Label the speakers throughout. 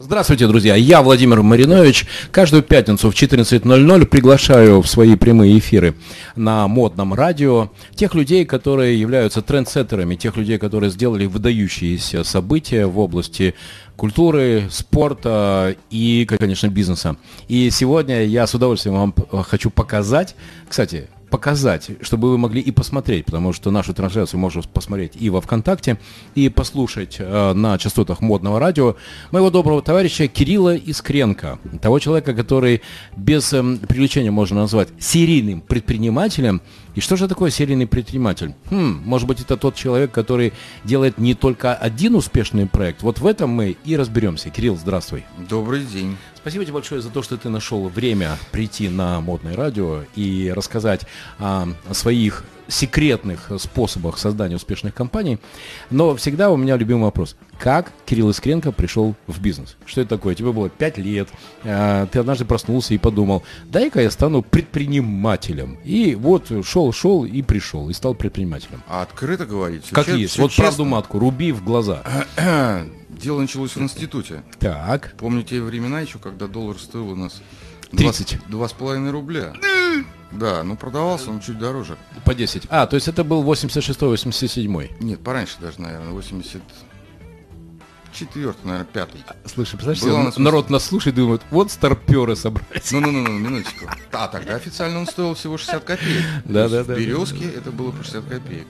Speaker 1: Здравствуйте, друзья. Я Владимир Маринович. Каждую пятницу в 14.00 приглашаю в свои прямые эфиры на модном радио тех людей, которые являются трендсеттерами, тех людей, которые сделали выдающиеся события в области культуры, спорта и, конечно, бизнеса. И сегодня я с удовольствием вам хочу показать, кстати, показать, чтобы вы могли и посмотреть, потому что нашу трансляцию можно посмотреть и во ВКонтакте, и послушать э, на частотах модного радио моего доброго товарища Кирилла Искренко, того человека, который без э, привлечения можно назвать серийным предпринимателем, и что же такое серийный предприниматель? Хм, может быть, это тот человек, который делает не только один успешный проект. Вот в этом мы и разберемся. Кирилл, здравствуй.
Speaker 2: Добрый день.
Speaker 1: Спасибо тебе большое за то, что ты нашел время прийти на модное радио и рассказать о своих секретных способах создания успешных компаний. Но всегда у меня любимый вопрос. Как Кирилл Искренко пришел в бизнес? Что это такое? Тебе было 5 лет, э, ты однажды проснулся и подумал, дай-ка я стану предпринимателем. И вот шел, шел и пришел, и стал предпринимателем.
Speaker 2: А открыто говорить?
Speaker 1: Как все, есть, вот честно. правду матку, руби в глаза.
Speaker 2: Дело началось в институте.
Speaker 1: Так.
Speaker 2: Помню те времена еще, когда доллар стоил у нас
Speaker 1: 30.
Speaker 2: Два с половиной рубля. Да, ну продавался он чуть дороже.
Speaker 1: По 10. А, то есть это был 86-87.
Speaker 2: Нет, пораньше даже, наверное, 80 четвертый, наверное, пятый.
Speaker 1: Слушай, представляешь, народ нас слушает и думает, вот старперы собрались.
Speaker 2: Ну-ну-ну, минуточку. А, тогда официально он стоил всего 60 копеек.
Speaker 1: Да, да, да.
Speaker 2: В Березке это было по 60 копеек.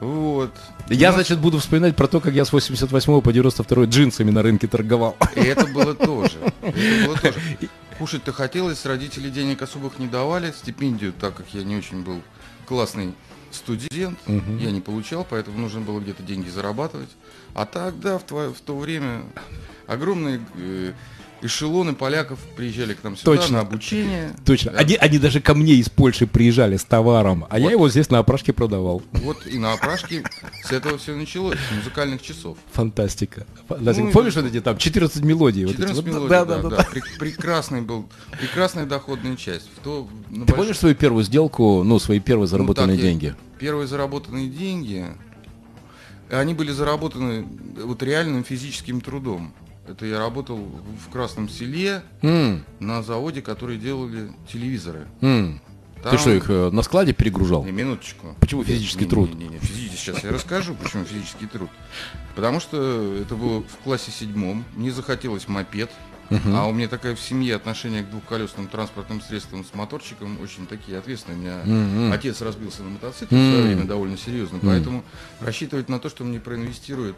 Speaker 2: Вот.
Speaker 1: Я, значит, буду вспоминать про то, как я с 88 по 92 джинсами на рынке торговал.
Speaker 2: И это было тоже. Это было тоже. Кушать-то хотелось, родители денег особых не давали, стипендию, так как я не очень был классный студент, угу. я не получал, поэтому нужно было где-то деньги зарабатывать. А тогда, в, твое, в то время, огромные э, эшелоны поляков приезжали к нам сюда
Speaker 1: Точно.
Speaker 2: на обучение.
Speaker 1: Точно. Да. Они, они даже ко мне из Польши приезжали с товаром, а вот. я его здесь на опрашке продавал.
Speaker 2: Вот и на опрашке с этого все началось, с музыкальных часов.
Speaker 1: Фантастика. Ну, Помнишь вот эти там 14 мелодий?
Speaker 2: 14
Speaker 1: вот
Speaker 2: мелодий, да, да, да. да. да. Прекрасный был, прекрасная доходная часть. В то,
Speaker 1: Ты помнишь свою первую сделку, ну, свои первые ну, заработанные ну, так, деньги?
Speaker 2: Я, первые заработанные деньги, они были заработаны вот реальным физическим трудом. Это я работал в Красном селе mm. на заводе, которые делали телевизоры.
Speaker 1: Mm. Там... Ты что, их э, на складе перегружал?
Speaker 2: Не, минуточку.
Speaker 1: Почему физический не, труд?
Speaker 2: Не, не, не, физический. Сейчас я расскажу, почему физический труд. Потому что это было в классе седьмом. Мне захотелось мопед. Uh-huh. А у меня такая в семье отношение к двухколесным транспортным средствам с моторчиком очень такие ответственные. У меня uh-huh. отец разбился на мотоцикле uh-huh. в свое время довольно серьезно, uh-huh. поэтому рассчитывать на то, что мне проинвестируют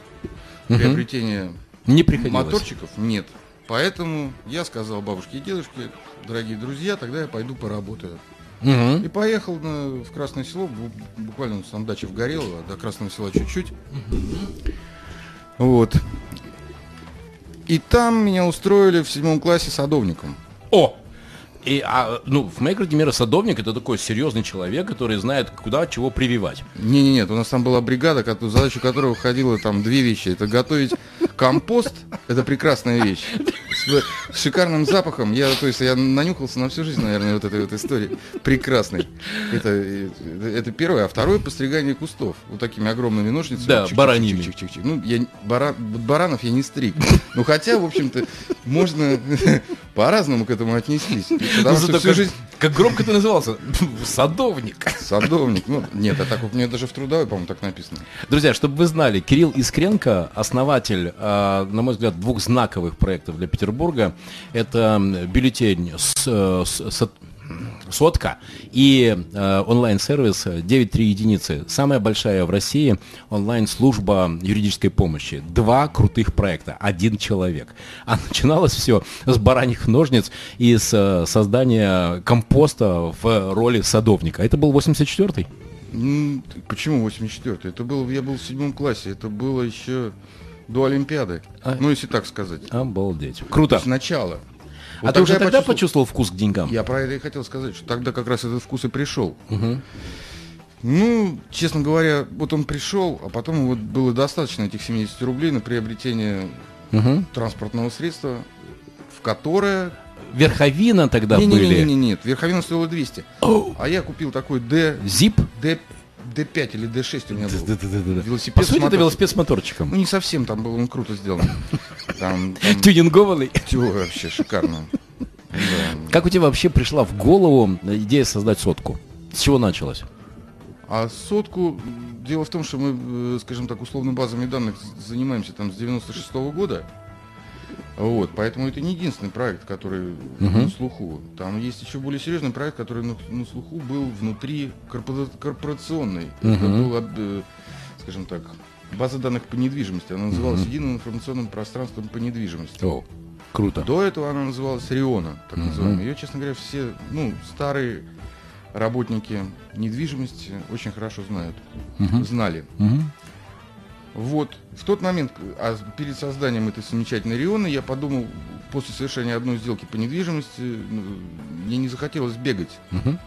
Speaker 2: uh-huh. приобретение
Speaker 1: не приходилось.
Speaker 2: Моторчиков нет. Поэтому я сказал бабушке и дедушке, дорогие друзья, тогда я пойду поработаю. Угу. И поехал на, в Красное Село, буквально там дача в Горелово, до Красного Села чуть-чуть. Угу. Вот. И там меня устроили в седьмом классе садовником.
Speaker 1: О! И, а, ну, в моей картине мира садовник это такой серьезный человек, который знает, куда чего прививать.
Speaker 2: Не, не, нет, у нас там была бригада, задача которой входила там две вещи: это готовить компост, это прекрасная вещь. С, с шикарным запахом. Я, то есть, я нанюхался на всю жизнь, наверное, вот этой вот истории. Прекрасной. Это, это первое. А второе постригание кустов. Вот такими огромными ножницами.
Speaker 1: Да, чик, бараньими.
Speaker 2: Чик, чик, чик, Ну, я, бара, баранов я не стриг. Ну, хотя, в общем-то, можно по-разному к этому отнестись.
Speaker 1: Потому что всю как, жизнь... Как громко ты назывался? Садовник.
Speaker 2: Садовник. Ну, нет, а так вот мне даже в трудовой, по-моему, так написано.
Speaker 1: Друзья, чтобы вы знали, Кирилл Искренко, основатель, э, на мой взгляд, двух знаковых проектов для Петербурга. Это бюллетень с, с, с сотка и э, онлайн-сервис 9.3 единицы. Самая большая в России онлайн-служба юридической помощи. Два крутых проекта, один человек. А начиналось все с бараньих ножниц и с э, создания компоста в роли садовника. Это был 84-й?
Speaker 2: Почему 84-й? Это был, я был в седьмом классе, это было еще до Олимпиады. А... Ну, если так сказать.
Speaker 1: Обалдеть. Круто.
Speaker 2: То начало.
Speaker 1: Вот а ты уже тогда почувствовал... почувствовал вкус к деньгам?
Speaker 2: Я про это и хотел сказать, что тогда как раз этот вкус и пришел. Угу. Ну, честно говоря, вот он пришел, а потом вот было достаточно этих 70 рублей на приобретение угу. транспортного средства, в которое...
Speaker 1: Верховина тогда
Speaker 2: не,
Speaker 1: были?
Speaker 2: Не, не, не, нет, Верховина стоила 200. Oh. А я купил такой D...
Speaker 1: Zip?
Speaker 2: D... D5 или D6 у меня был.
Speaker 1: Да, да, да, да. Велосипед По сути, это велосипед с моторчиком.
Speaker 2: Ну, не совсем, там был он круто сделан. Там, там
Speaker 1: Тюнингованный.
Speaker 2: всё вообще шикарно. Да.
Speaker 1: Как у тебя вообще пришла в голову идея создать сотку? С чего началось?
Speaker 2: А сотку, дело в том, что мы, э, скажем так, условно базами данных занимаемся там с 96 года. Вот, поэтому это не единственный проект, который на слуху. Там есть еще более серьезный проект, который на, на слуху был внутри корпора- корпорационной. Это был, э, скажем так, база данных по недвижимости. Она называлась Единым информационным пространством по недвижимости.
Speaker 1: О, круто.
Speaker 2: До этого она называлась Риона, так называемая. Ее, честно говоря, все, ну, старые работники недвижимости очень хорошо знают, знали.
Speaker 1: Мгм.
Speaker 2: Вот, в тот момент, а перед созданием этой замечательной Рионы, я подумал, после совершения одной сделки по недвижимости, ну, мне не захотелось бегать,
Speaker 1: Мгм.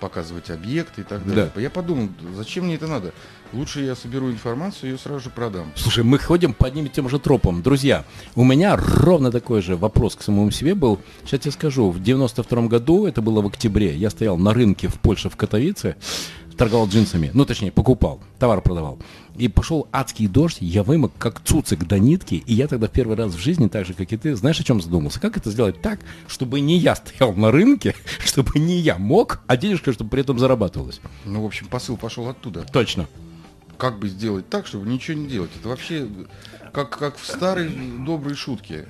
Speaker 2: показывать объекты и так далее. Я подумал, зачем мне это надо? Лучше я соберу информацию и ее сразу же продам.
Speaker 1: Слушай, мы ходим по одним и тем же тропам. Друзья, у меня ровно такой же вопрос к самому себе был. Сейчас я скажу, в 92 году, это было в октябре, я стоял на рынке в Польше, в Катовице, торговал джинсами, ну, точнее, покупал, товар продавал. И пошел адский дождь, я вымок как цуцик до нитки, и я тогда в первый раз в жизни, так же, как и ты, знаешь, о чем задумался? Как это сделать так, чтобы не я стоял на рынке, чтобы не я мог, а денежка, чтобы при этом зарабатывалась?
Speaker 2: Ну, в общем, посыл пошел оттуда.
Speaker 1: Точно.
Speaker 2: Как бы сделать так, чтобы ничего не делать? Это вообще как, как в старой доброй шутке.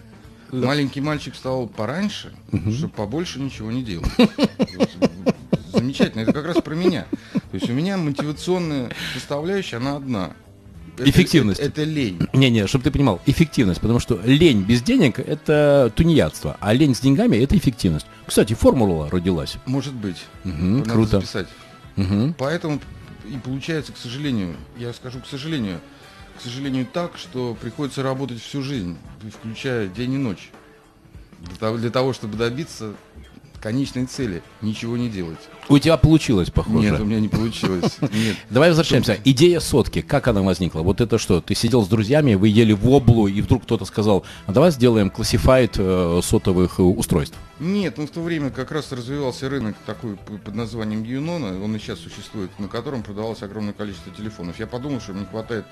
Speaker 2: Маленький мальчик встал пораньше, чтобы побольше ничего не делать. Замечательно, это как раз про меня. То есть у меня мотивационная составляющая, она одна. Это-
Speaker 1: Эффективность.
Speaker 2: Это, это лень.
Speaker 1: Не-не, чтобы ты понимал, эффективность, потому что лень без денег – это тунеядство, а лень с деньгами – это эффективность. Кстати, формула родилась.
Speaker 2: Может быть.
Speaker 1: Мгм,
Speaker 2: Надо
Speaker 1: круто.
Speaker 2: записать.
Speaker 1: Мгм.
Speaker 2: Поэтому и получается, к сожалению, я скажу к сожалению, к сожалению так, что приходится работать всю жизнь, включая день и ночь, для того, чтобы добиться конечной цели, ничего не делать.
Speaker 1: У тебя получилось, похоже.
Speaker 2: Нет, у меня не получилось. Нет.
Speaker 1: Давай возвращаемся. Идея сотки, как она возникла? Вот это что? Ты сидел с друзьями, вы ели воблу, и вдруг кто-то сказал, а давай сделаем классифайт э, сотовых э, устройств.
Speaker 2: Нет, ну в то время как раз развивался рынок такой под названием Юнона, он и сейчас существует, на котором продавалось огромное количество телефонов. Я подумал, что мне не хватает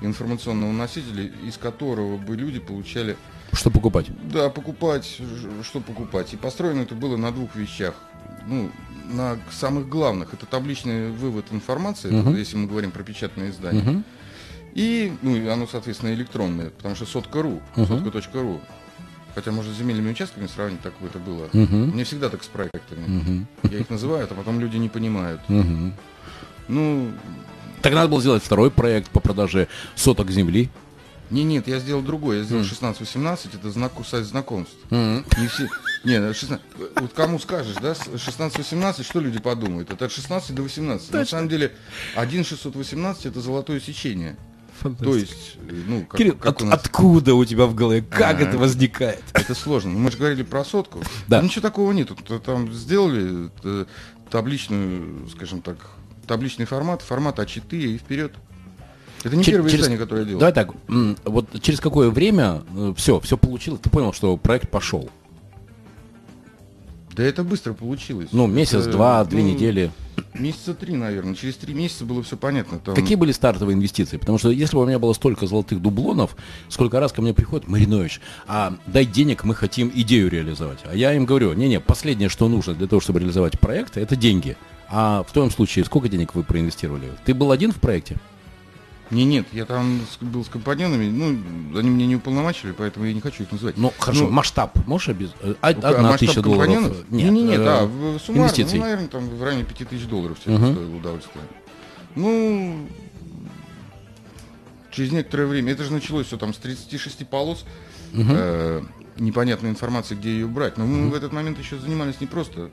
Speaker 2: информационного носителя, из которого бы люди получали
Speaker 1: Что покупать?
Speaker 2: Да, покупать, что покупать. И построено это было на двух вещах. Ну, на самых главных. Это табличный вывод информации, это если мы говорим про печатные издания.
Speaker 1: Мгм.
Speaker 2: И, ну, оно, соответственно, электронное, потому что сотка.ру,
Speaker 1: Мгм.
Speaker 2: сотка.ру. Хотя, может, с земельными участками сравнить, так бы это было.
Speaker 1: Мгм.
Speaker 2: Мне всегда так с проектами.
Speaker 1: Мгм.
Speaker 2: Я их называю, а потом люди не понимают.
Speaker 1: Мгм.
Speaker 2: Ну,
Speaker 1: Так надо было сделать второй проект по продаже соток земли.
Speaker 2: Не, нет, я сделал другой. Я сделал
Speaker 1: Мгм.
Speaker 2: 16-18, это знак, сайт знакомств. Не все. Не, ну, 16 вот кому скажешь, да, с 16-18, что люди подумают? Это от 16 до 18. На
Speaker 1: Точно.
Speaker 2: самом деле, 1-618 это золотое сечение. То есть, э, ну, как,
Speaker 1: Кирилл,
Speaker 2: как
Speaker 1: от-
Speaker 2: у нас...
Speaker 1: откуда у тебя в голове? Как
Speaker 2: А.
Speaker 1: это возникает?
Speaker 2: Это сложно. Ну, Мы же говорили про сотку.
Speaker 1: Да.
Speaker 2: Ну, Ничего такого нет. Там сделали э, табличную, скажем так, табличный формат, формат А4 и вперед. Это не
Speaker 1: Чер-
Speaker 2: первое
Speaker 1: через-
Speaker 2: издание, которое я делал.
Speaker 1: Давай так, вот через какое время все, все получилось, ты понял, что проект пошел?
Speaker 2: Да это быстро получилось.
Speaker 1: Ну, месяц,
Speaker 2: Это,
Speaker 1: два, две
Speaker 2: ну,
Speaker 1: недели.
Speaker 2: Месяца три, наверное. Через три месяца было все понятно. Там-
Speaker 1: Какие были стартовые инвестиции? Потому что если бы у меня было столько золотых дублонов, сколько раз ко мне приходит Маринович, а дай денег, мы хотим идею реализовать. А я им говорю, не-не, последнее, что нужно для того, чтобы реализовать проект, это деньги. А в твоем случае сколько денег вы проинвестировали? Ты был один в проекте?
Speaker 2: Не, нет, я там был с компаньонами, ну, они меня не уполномочили, поэтому я не хочу их называть.
Speaker 1: Ну, хорошо,
Speaker 2: Ну,
Speaker 1: масштаб можешь обез... э,
Speaker 2: а
Speaker 1: Одна
Speaker 2: масштаб
Speaker 1: тысяча долларов? Нет,
Speaker 2: не, не, нет,
Speaker 1: э,
Speaker 2: да, суммарно,
Speaker 1: инвестиций.
Speaker 2: ну, наверное, там в районе 5000 долларов все это стоило удовольствие. Ну, через некоторое время, это же началось все там с 36 полос,
Speaker 1: Мгм.
Speaker 2: э, непонятной информации, где ее брать. Но мы в этот момент еще занимались не просто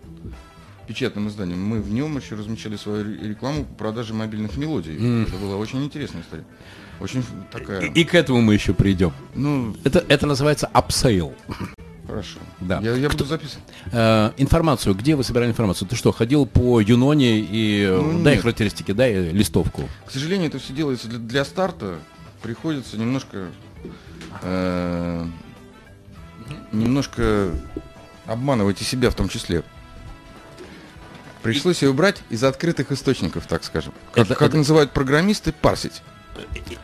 Speaker 2: печатным изданием, мы в нем еще размещали свою ре- рекламу по продаже мобильных мелодий.
Speaker 1: Мгм.
Speaker 2: Это была очень интересная история. Очень такая,
Speaker 1: И, и к этому мы еще придем.
Speaker 2: ну,
Speaker 1: Это, это называется upsell.
Speaker 2: хорошо.
Speaker 1: Да.
Speaker 2: Я, я буду записывать.
Speaker 1: Э, информацию, где вы собирали информацию? Ты что, ходил по Юноне и э,
Speaker 2: Ну,
Speaker 1: дай
Speaker 2: нет.
Speaker 1: характеристики, дай листовку.
Speaker 2: К сожалению, это все делается для, для старта. Приходится немножко э, немножко обманывать и себя в том числе. Пришлось ее брать из открытых источников, так скажем. Как,
Speaker 1: Это-
Speaker 2: как
Speaker 1: это-
Speaker 2: называют программисты, парсить.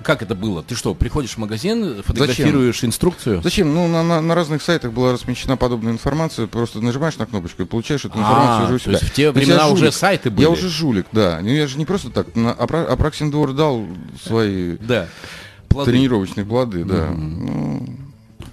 Speaker 1: как это было? Ты что, приходишь в магазин, фотографируешь Зачем? инструкцию?
Speaker 2: Зачем? Ну, на, на, на разных сайтах была размещена подобная информация. Просто нажимаешь на кнопочку и получаешь эту информацию а, уже у себя.
Speaker 1: То есть в те времена уже сайты были?
Speaker 2: Я уже жулик, да. Ну, я же не просто так. На, Апраксин двор дал свои
Speaker 1: да.
Speaker 2: плоды. тренировочные плоды, да. Угу. Ну,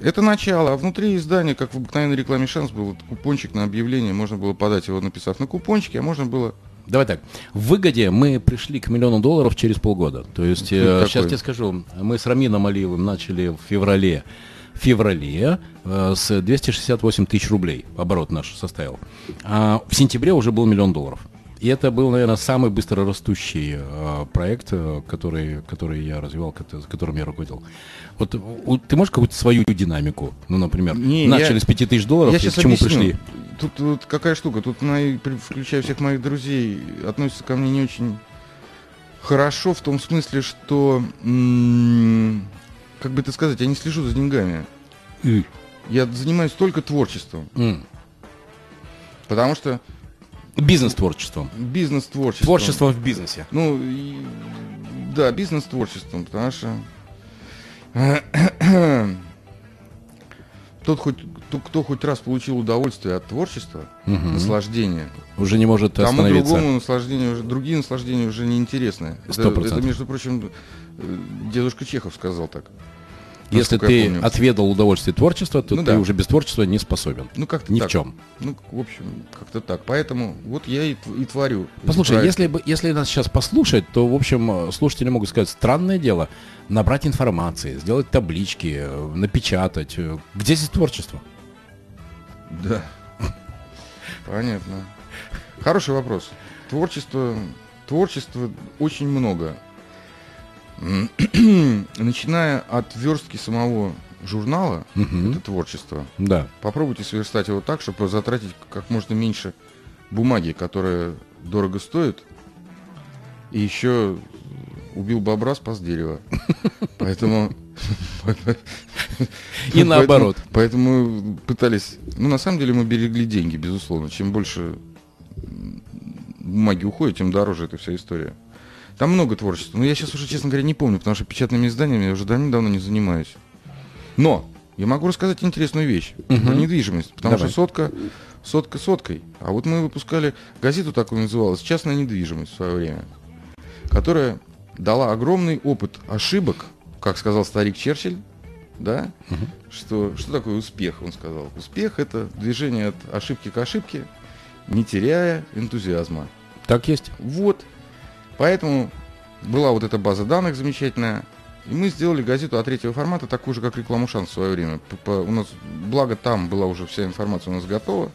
Speaker 2: это начало, а внутри издания, как в обыкновенной рекламе «Шанс», был купончик на объявление, можно было подать его, написав на купончике, а можно было
Speaker 1: Давай так. В выгоде мы пришли к миллиону долларов через полгода. То есть, э, сейчас тебе скажу, мы с Рамином Алиевым начали в феврале. В феврале э, с 268 тысяч рублей оборот наш составил. А в сентябре уже был миллион долларов. И это был, наверное, самый быстро растущий э, проект, э, который, который я развивал, которым я руководил. Вот у, ты можешь какую-то свою динамику? Ну, например, Не, начали я, с 5 тысяч долларов, я и к чему объясню. пришли?
Speaker 2: Тут, тут какая штука, тут, мои, включая всех моих друзей, относятся ко мне не очень хорошо в том смысле, что, как бы это сказать, я не слежу за деньгами. И. Я занимаюсь только творчеством. Mm. Потому что
Speaker 1: Бизнес-творчеством.
Speaker 2: Бизнес-творчеством.
Speaker 1: Творчеством в бизнесе.
Speaker 2: Ну, и, да, бизнес-творчеством, потому что тот хоть, тот, кто хоть раз получил удовольствие от творчества, угу. наслаждение,
Speaker 1: уже не может тому остановиться.
Speaker 2: другому наслаждение уже, другие наслаждения уже неинтересны. Это, это, между прочим, э, дедушка Чехов сказал так.
Speaker 1: Если ты отведал удовольствие творчества, то ну, ты да. уже без творчества не способен. Ну, как-то Ни так. в чем.
Speaker 2: Ну, в общем, как-то так. Поэтому вот я и, и творю.
Speaker 1: Послушай, если, бы, если нас сейчас послушать, то, в общем, слушатели могут сказать, странное дело, набрать информации, сделать таблички, напечатать. Где здесь творчество?
Speaker 2: Да. Понятно. Хороший вопрос. Творчество, творчества очень много. начиная от верстки самого журнала, угу. это творчество,
Speaker 1: да.
Speaker 2: попробуйте сверстать его так, чтобы затратить как можно меньше бумаги, которая дорого стоит, и еще убил бобра, спас дерево. Поэтому...
Speaker 1: И наоборот.
Speaker 2: Поэтому пытались... Ну, на самом деле мы берегли деньги, безусловно. Чем больше бумаги уходит, тем дороже эта вся история. Там много творчества. Но я сейчас уже, честно говоря, не помню, потому что печатными изданиями я уже давно не занимаюсь. Но я могу рассказать интересную вещь угу. про недвижимость. Потому Давай. что сотка, сотка соткой. А вот мы выпускали газету такую называлась «Частная недвижимость» в свое время, которая дала огромный опыт ошибок, как сказал старик Черчилль, да, угу. что, что такое успех, он сказал. Успех – это движение от ошибки к ошибке, не теряя энтузиазма.
Speaker 1: Так есть.
Speaker 2: Вот. Поэтому была вот эта база данных замечательная. И мы сделали газету от третьего формата, такую же, как рекламу шанс в свое время. У нас, благо там была уже вся информация у нас готова.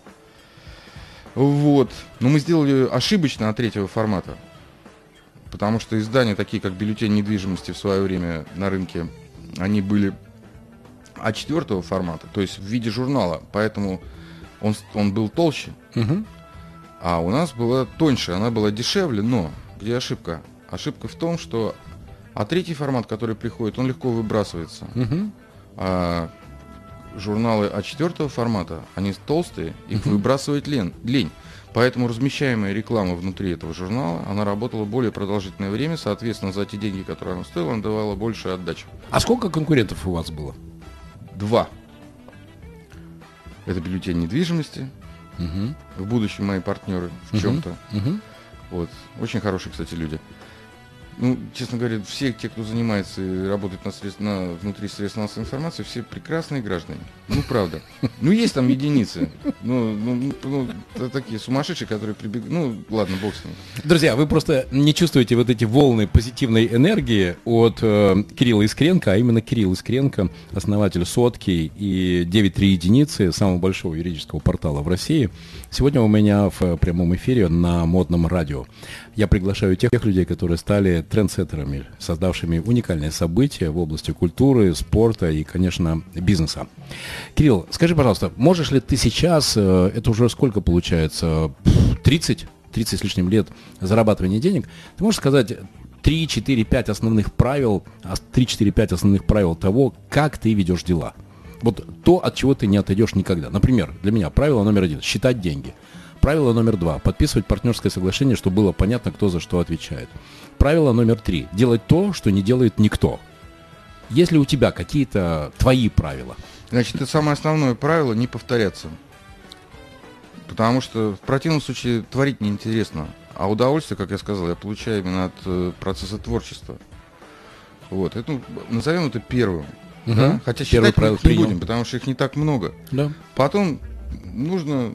Speaker 2: Вот. Но мы сделали ошибочно от третьего формата. Потому что издания, такие как бюллетень недвижимости в свое время на рынке, они были от четвертого формата, то есть в виде журнала. Поэтому он, он был толще. Угу. А у нас была тоньше, она была дешевле, но где ошибка? Ошибка в том, что а третий формат, который приходит, он легко выбрасывается. Угу. А журналы А4 формата, они толстые, их угу. выбрасывать лень, лень. Поэтому размещаемая реклама внутри этого журнала, она работала более продолжительное время, соответственно, за те деньги, которые она стоила, она давала больше отдачу.
Speaker 1: А сколько конкурентов у вас было?
Speaker 2: Два. Это бюллетень недвижимости. Угу. В будущем мои партнеры в угу. чем-то. Угу. Вот. Очень хорошие, кстати, люди. Ну, честно говоря, все те, кто занимается и работает на средств, на, внутри средств массовой информации, все прекрасные граждане. Ну, правда. Ну, есть там единицы. Ну, ну, ну такие сумасшедшие, которые прибегают. Ну, ладно, бог с ним.
Speaker 1: Друзья, вы просто не чувствуете вот эти волны позитивной энергии от э, Кирилла Искренко, а именно Кирилл Искренко, основатель «Сотки» и 9.3 единицы, самого большого юридического портала в России. Сегодня у меня в прямом эфире на модном радио. Я приглашаю тех людей, которые стали трендсеттерами, создавшими уникальные события в области культуры, спорта и, конечно, бизнеса. Кирилл, скажи, пожалуйста, можешь ли ты сейчас, э, это уже сколько получается, 30, 30 с лишним лет зарабатывания денег, ты можешь сказать 3, 4, 5 основных правил, 3, 4, 5 основных правил того, как ты ведешь дела? Вот то, от чего ты не отойдешь никогда. Например, для меня правило номер один – считать деньги. Правило номер два. Подписывать партнерское соглашение, чтобы было понятно, кто за что отвечает. Правило номер три. Делать то, что не делает никто. Есть ли у тебя какие-то твои правила?
Speaker 2: Значит, это самое основное правило не повторяться. Потому что в противном случае творить неинтересно. А удовольствие, как я сказал, я получаю именно от э, процесса творчества. Вот, это, ну, назовем это первым.
Speaker 1: Мгм.
Speaker 2: Да? Хотя считать мы
Speaker 1: правило
Speaker 2: не
Speaker 1: принял.
Speaker 2: будем, потому что их не так много.
Speaker 1: Да.
Speaker 2: Потом нужно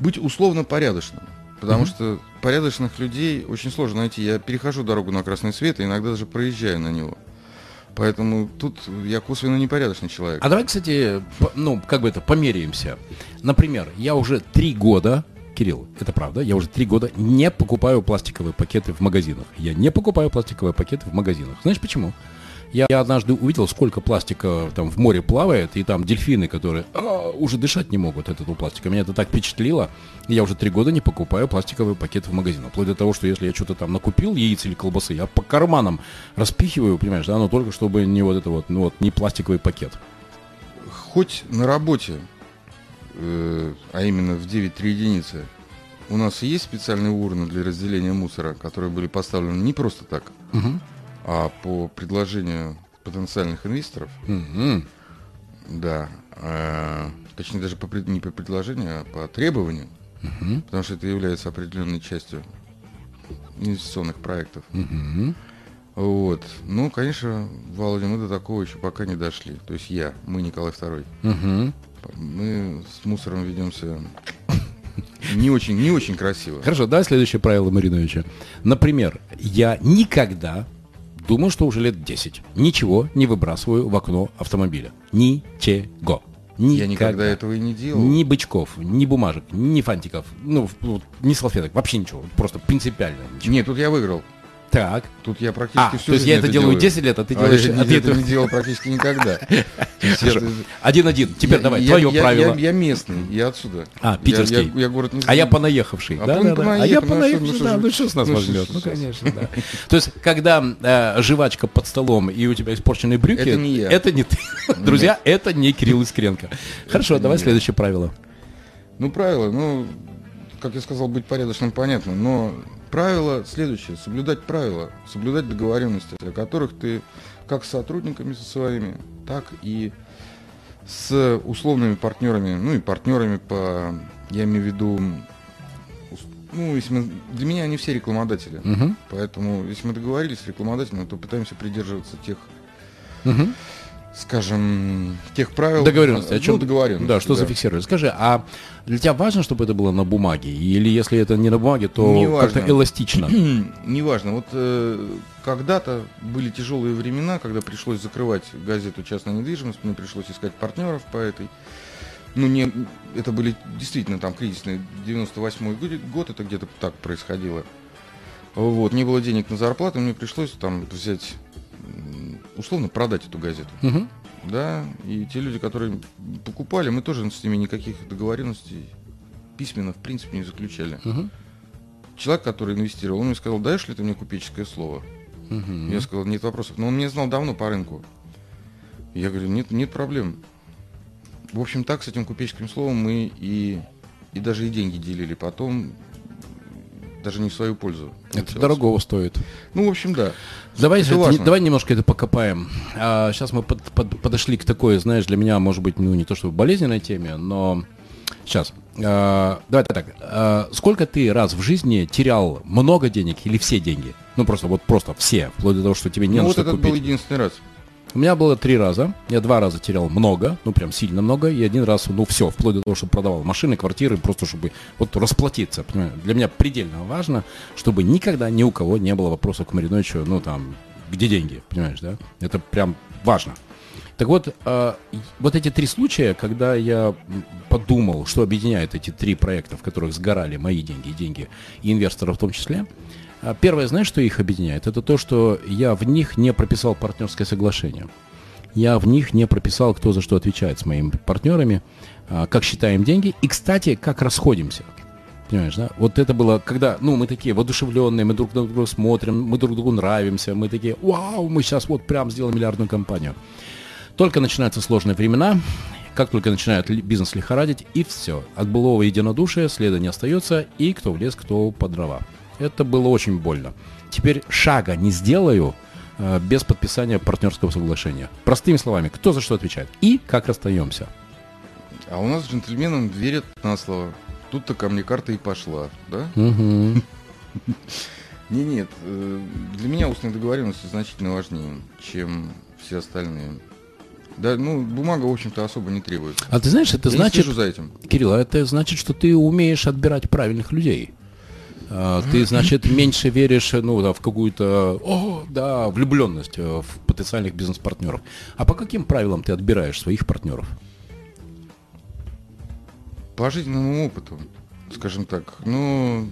Speaker 2: быть условно порядочным. Потому
Speaker 1: Мгм.
Speaker 2: что порядочных людей очень сложно найти. Я перехожу дорогу на красный свет и иногда даже проезжаю на него. Поэтому тут я косвенно непорядочный человек.
Speaker 1: А давай, кстати, ну, как бы это, померяемся. Например, я уже три года, Кирилл, это правда, я уже три года не покупаю пластиковые пакеты в магазинах. Я не покупаю пластиковые пакеты в магазинах. Знаешь почему? Я, я однажды увидел, сколько пластика там в море плавает, и там дельфины, которые «А, уже дышать не могут от этого пластика. Меня это так впечатлило. Я уже три года не покупаю пластиковые пакеты в магазинах. Вплоть до того, что если я что-то там накупил, яиц или колбасы, я по карманам распихиваю, понимаешь, да, но только чтобы не вот это вот, ну вот, не пластиковый пакет.
Speaker 2: Хоть на работе, э, а именно в 9-3 единицы, у нас есть специальные урны для разделения мусора, которые были поставлены не просто так,
Speaker 1: Мгм.
Speaker 2: А по предложению потенциальных инвесторов.
Speaker 1: Мгм.
Speaker 2: Да. э, точнее, даже по, не по предложению, а по требованию.
Speaker 1: Мгм.
Speaker 2: Потому что это является определенной частью инвестиционных проектов.
Speaker 1: Мгм.
Speaker 2: Вот. Ну, конечно, Володя, мы до такого еще пока не дошли. То есть я, мы Николай II.
Speaker 1: Мгм.
Speaker 2: Мы с мусором ведемся не очень, не очень красиво.
Speaker 1: Хорошо, да, следующее правило Мариновича. Например, я никогда, думаю, что уже лет 10, ничего не выбрасываю в окно автомобиля. Ничего.
Speaker 2: Я никогда этого и не делал.
Speaker 1: Ни бычков, ни бумажек, ни фантиков, ну, ни салфеток, вообще ничего. Просто принципиально ничего.
Speaker 2: Нет, тут я выиграл.
Speaker 1: Так.
Speaker 2: Тут я практически
Speaker 1: А,
Speaker 2: всю
Speaker 1: то есть я это делаю 10 лет, а ты делаешь...
Speaker 2: я
Speaker 1: а
Speaker 2: это не делал практически никогда.
Speaker 1: Один-один. Теперь давай, твое правило.
Speaker 2: Я, местный, я отсюда.
Speaker 1: А, питерский.
Speaker 2: Я, город не
Speaker 1: А я понаехавший.
Speaker 2: А.
Speaker 1: А я
Speaker 2: ну
Speaker 1: понаехавший,
Speaker 2: ну
Speaker 1: да. Ну что с нас
Speaker 2: ну
Speaker 1: возьмет? Ну,
Speaker 2: ж-
Speaker 1: конечно, да. То есть, когда э, жвачка под столом и у тебя испорченные брюки,
Speaker 2: Это не я.
Speaker 1: это не ты. Друзья, это не Кирилл Искренко. Хорошо, давай следующее правило.
Speaker 2: Ну, правило, ну, как я сказал, быть порядочным понятно, но правило следующее, соблюдать правила, соблюдать договоренности, о которых ты как с сотрудниками со своими, так и с условными партнерами, ну и партнерами по, я имею в виду, ну, если мы, для меня они все рекламодатели,
Speaker 1: Мгм.
Speaker 2: поэтому если мы договорились с рекламодателем, то пытаемся придерживаться тех,
Speaker 1: Мгм.
Speaker 2: Скажем, тех правил.
Speaker 1: Договоренности. О
Speaker 2: ну,
Speaker 1: чем
Speaker 2: договоренности,
Speaker 1: Да, что
Speaker 2: да.
Speaker 1: зафиксировали. Скажи, а для тебя важно, чтобы это было на бумаге? Или если это не на бумаге, то
Speaker 2: Не
Speaker 1: как-то
Speaker 2: важно.
Speaker 1: эластично?
Speaker 2: Неважно. Вот э, когда-то были тяжелые времена, когда пришлось закрывать газету «Частная недвижимость», мне пришлось искать партнеров по этой. Ну, не, это были действительно там кризисные 98 год, год, это где-то так происходило. Вот, не было денег на зарплату, мне пришлось там взять, условно, продать эту газету.
Speaker 1: Мгм.
Speaker 2: Да, и те люди, которые покупали, мы тоже с ними никаких договоренностей письменно, в принципе, не заключали.
Speaker 1: Мгм.
Speaker 2: Человек, который инвестировал, он мне сказал, даешь ли ты мне купеческое слово?
Speaker 1: Мгм.
Speaker 2: Я сказал, нет вопросов. Но он меня знал давно по рынку. Я говорю, нет, нет проблем. В общем, так с этим купеческим словом мы и, и даже и деньги делили потом, даже не в свою пользу.
Speaker 1: Это
Speaker 2: получалось.
Speaker 1: дорогого стоит.
Speaker 2: Ну, в общем, да.
Speaker 1: Давай,
Speaker 2: Это
Speaker 1: это не- давай немножко это покопаем. сейчас мы под- под- подошли к такой, знаешь, для меня, может быть, ну не то чтобы болезненной теме, но сейчас. давай так. а, сколько ты раз в жизни терял много денег или все деньги? Ну просто вот просто все, вплоть до того, что тебе не
Speaker 2: ну,
Speaker 1: на
Speaker 2: вот
Speaker 1: что
Speaker 2: этот
Speaker 1: купить.
Speaker 2: был единственный раз.
Speaker 1: У меня было три раза. Я два раза терял много, ну прям сильно много, и один раз, ну все, вплоть до того, что продавал машины, квартиры, просто чтобы вот расплатиться. Понимаешь? Для меня предельно важно, чтобы никогда ни у кого не было вопросов к Мариновичу, ну там, где деньги, понимаешь, да? Это прям важно. Так вот, э, вот эти три случая, когда я подумал, что объединяет эти три проекта, в которых сгорали мои деньги и деньги и инвесторов в том числе, Первое, знаешь, что их объединяет? Это то, что я в них не прописал партнерское соглашение. Я в них не прописал, кто за что отвечает с моими партнерами, а, как считаем деньги и, кстати, как расходимся. Понимаешь, да? Вот это было, когда, ну, мы такие воодушевленные, мы друг на друга смотрим, мы друг другу нравимся, мы такие, вау, мы сейчас вот прям сделаем миллиардную компанию. Только начинаются сложные времена, Как только начинает бизнес лихорадить, и все. От былого единодушия следа не остается, и кто в лес, кто по дрова. Это было очень больно. Теперь шага не сделаю э, без подписания партнерского соглашения. Простыми словами, кто за что отвечает и как расстаемся.
Speaker 2: А у нас джентльменам верят на слово. Тут-то ко мне карта и пошла, да? Не, нет, э, для меня устные договоренности значительно важнее, чем все остальные. Да, ну, бумага, в общем-то, особо не требуется.
Speaker 1: А ты знаешь, это
Speaker 2: Я
Speaker 1: значит,
Speaker 2: за этим.
Speaker 1: Кирилл, а это значит, что ты умеешь отбирать правильных людей. А, Ты, значит, меньше веришь ну, да, в какую-то о, да, влюбленность э, в потенциальных бизнес-партнеров. А по каким правилам ты отбираешь своих партнеров?
Speaker 2: По жизненному опыту, скажем так, ну,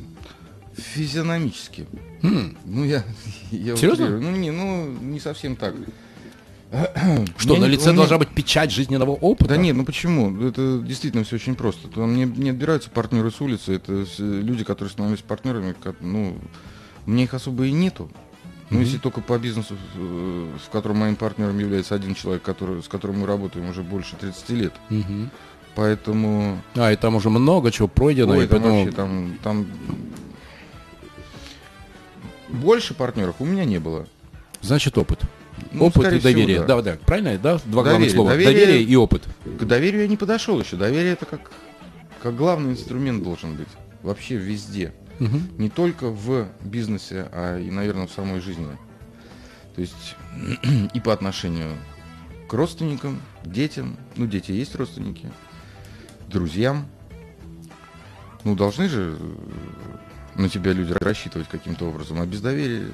Speaker 2: физиономически.
Speaker 1: М,
Speaker 2: Ну, я... я
Speaker 1: Серьезно?
Speaker 2: утрирую. Ну, не, ну, не совсем так.
Speaker 1: Что, на
Speaker 2: не-
Speaker 1: лице
Speaker 2: меня-
Speaker 1: должна быть печать жизненного опыта?
Speaker 2: Да нет, ну почему? Это действительно все очень просто. Там не, не отбираются партнеры с улицы, это люди, которые становились партнерами, как, ну, у меня их особо и нету. Ну, если только по бизнесу, э, в котором моим партнером является один человек, который, с которым мы работаем уже больше 30 лет. Поэтому...
Speaker 1: А, и там уже много чего пройдено.
Speaker 2: Ой,
Speaker 1: и
Speaker 2: там
Speaker 1: поэтому-
Speaker 2: вообще там, там... Больше партнеров у меня не было.
Speaker 1: Значит, опыт.
Speaker 2: Ну,
Speaker 1: опыт и доверие.
Speaker 2: всего,
Speaker 1: да. да, правильно? Да? Два главных
Speaker 2: Доверие.
Speaker 1: слова.
Speaker 2: Доверие-
Speaker 1: Доверие и опыт.
Speaker 2: К доверию я не подошел еще. Доверие это как, как главный инструмент должен быть. Вообще везде.
Speaker 1: Мгм.
Speaker 2: Не только в бизнесе, а и, наверное, в самой жизни. То есть и по отношению к родственникам, детям. Ну, дети есть родственники. Друзьям. Ну, должны же на тебя люди рассчитывать каким-то образом. А без доверия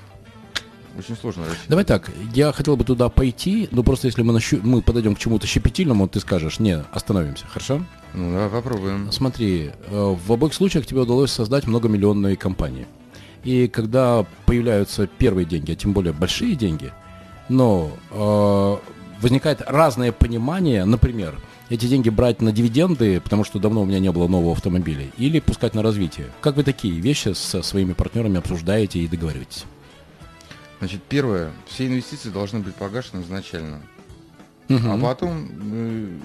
Speaker 2: очень сложно рассчитывать.
Speaker 1: Давай так, я хотел бы туда пойти, но просто если мы, нащу- мы подойдем к чему-то щепетильному, ты скажешь, не, остановимся, хорошо?
Speaker 2: Ну, давай попробуем.
Speaker 1: Смотри, э, в обоих случаях тебе удалось создать многомиллионные компании. И когда появляются первые деньги, а тем более большие деньги, но э, возникает разное понимание, например, эти деньги брать на дивиденды, потому что давно у меня не было нового автомобиля, или пускать на развитие. Как вы такие вещи со своими партнерами обсуждаете и договариваетесь?
Speaker 2: Значит, первое, все инвестиции должны быть погашены изначально.
Speaker 1: Мгм.
Speaker 2: А потом, э,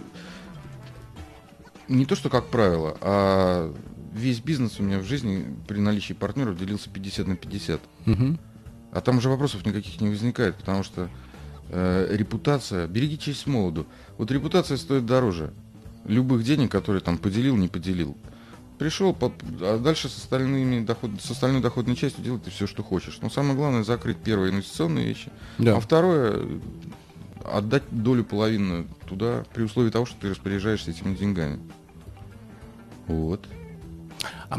Speaker 2: не то что как правило, а весь бизнес у меня в жизни при наличии партнеров делился 50 на 50.
Speaker 1: Мгм.
Speaker 2: А там уже вопросов никаких не возникает, потому что э, репутация, береги честь молоду. Вот репутация стоит дороже любых денег, которые там поделил, не поделил. Пришел, а дальше с, остальными доход, с остальной доходной частью делай ты все, что хочешь. Но самое главное закрыть первые инвестиционные вещи,
Speaker 1: Да.
Speaker 2: а второе отдать долю половину туда при условии того, что ты распоряжаешься этими деньгами. Вот.
Speaker 1: А,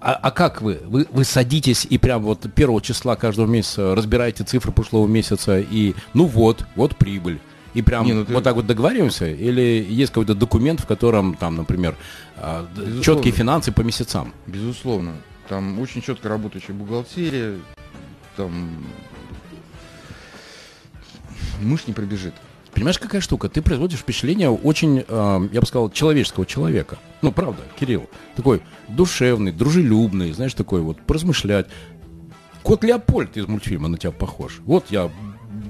Speaker 1: а- а как вы? вы? Вы садитесь и прям вот первого числа каждого месяца разбираете цифры прошлого месяца и ну вот, вот прибыль. И прям
Speaker 2: Не, ну ты-
Speaker 1: вот так вот договариваемся? Или есть какой-то документ, в котором там, например, а,
Speaker 2: Безусловно.
Speaker 1: четкие финансы по месяцам?
Speaker 2: Безусловно. Там очень четко работающая бухгалтерия, там мышь не пробежит.
Speaker 1: Понимаешь, какая штука? Ты производишь впечатление очень, э, я бы сказал, человеческого человека. Ну, правда, Кирилл. Такой душевный, дружелюбный, знаешь, такой вот, поразмышлять. Кот Леопольд из мультфильма на тебя похож. Вот я,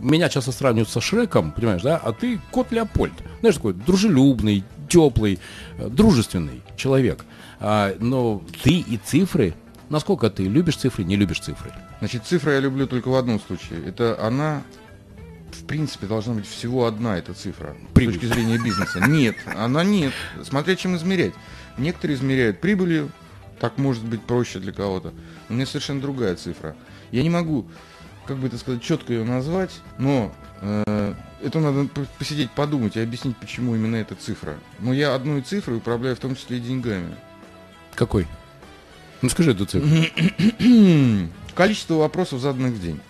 Speaker 1: меня часто сравнивают со Шреком, понимаешь, да? А ты кот Леопольд. Знаешь, такой дружелюбный, теплый, э, дружественный человек. А, но ты и цифры, насколько ты любишь цифры, не любишь цифры?
Speaker 2: Значит, цифра я люблю только в одном случае. Это она, в принципе, должна быть всего одна эта цифра.
Speaker 1: Прибыль.
Speaker 2: С точки зрения бизнеса. Нет, она нет. Смотря чем измерять. Некоторые измеряют прибылью, так может быть проще для кого-то. У меня совершенно другая цифра. Я не могу, как бы это сказать, четко ее назвать, но э, это надо посидеть, подумать и объяснить, почему именно эта цифра. Но я одной цифрой управляю в том числе и деньгами.
Speaker 1: Какой? Ну, скажи эту цифру.
Speaker 2: Количество вопросов, заданных в день.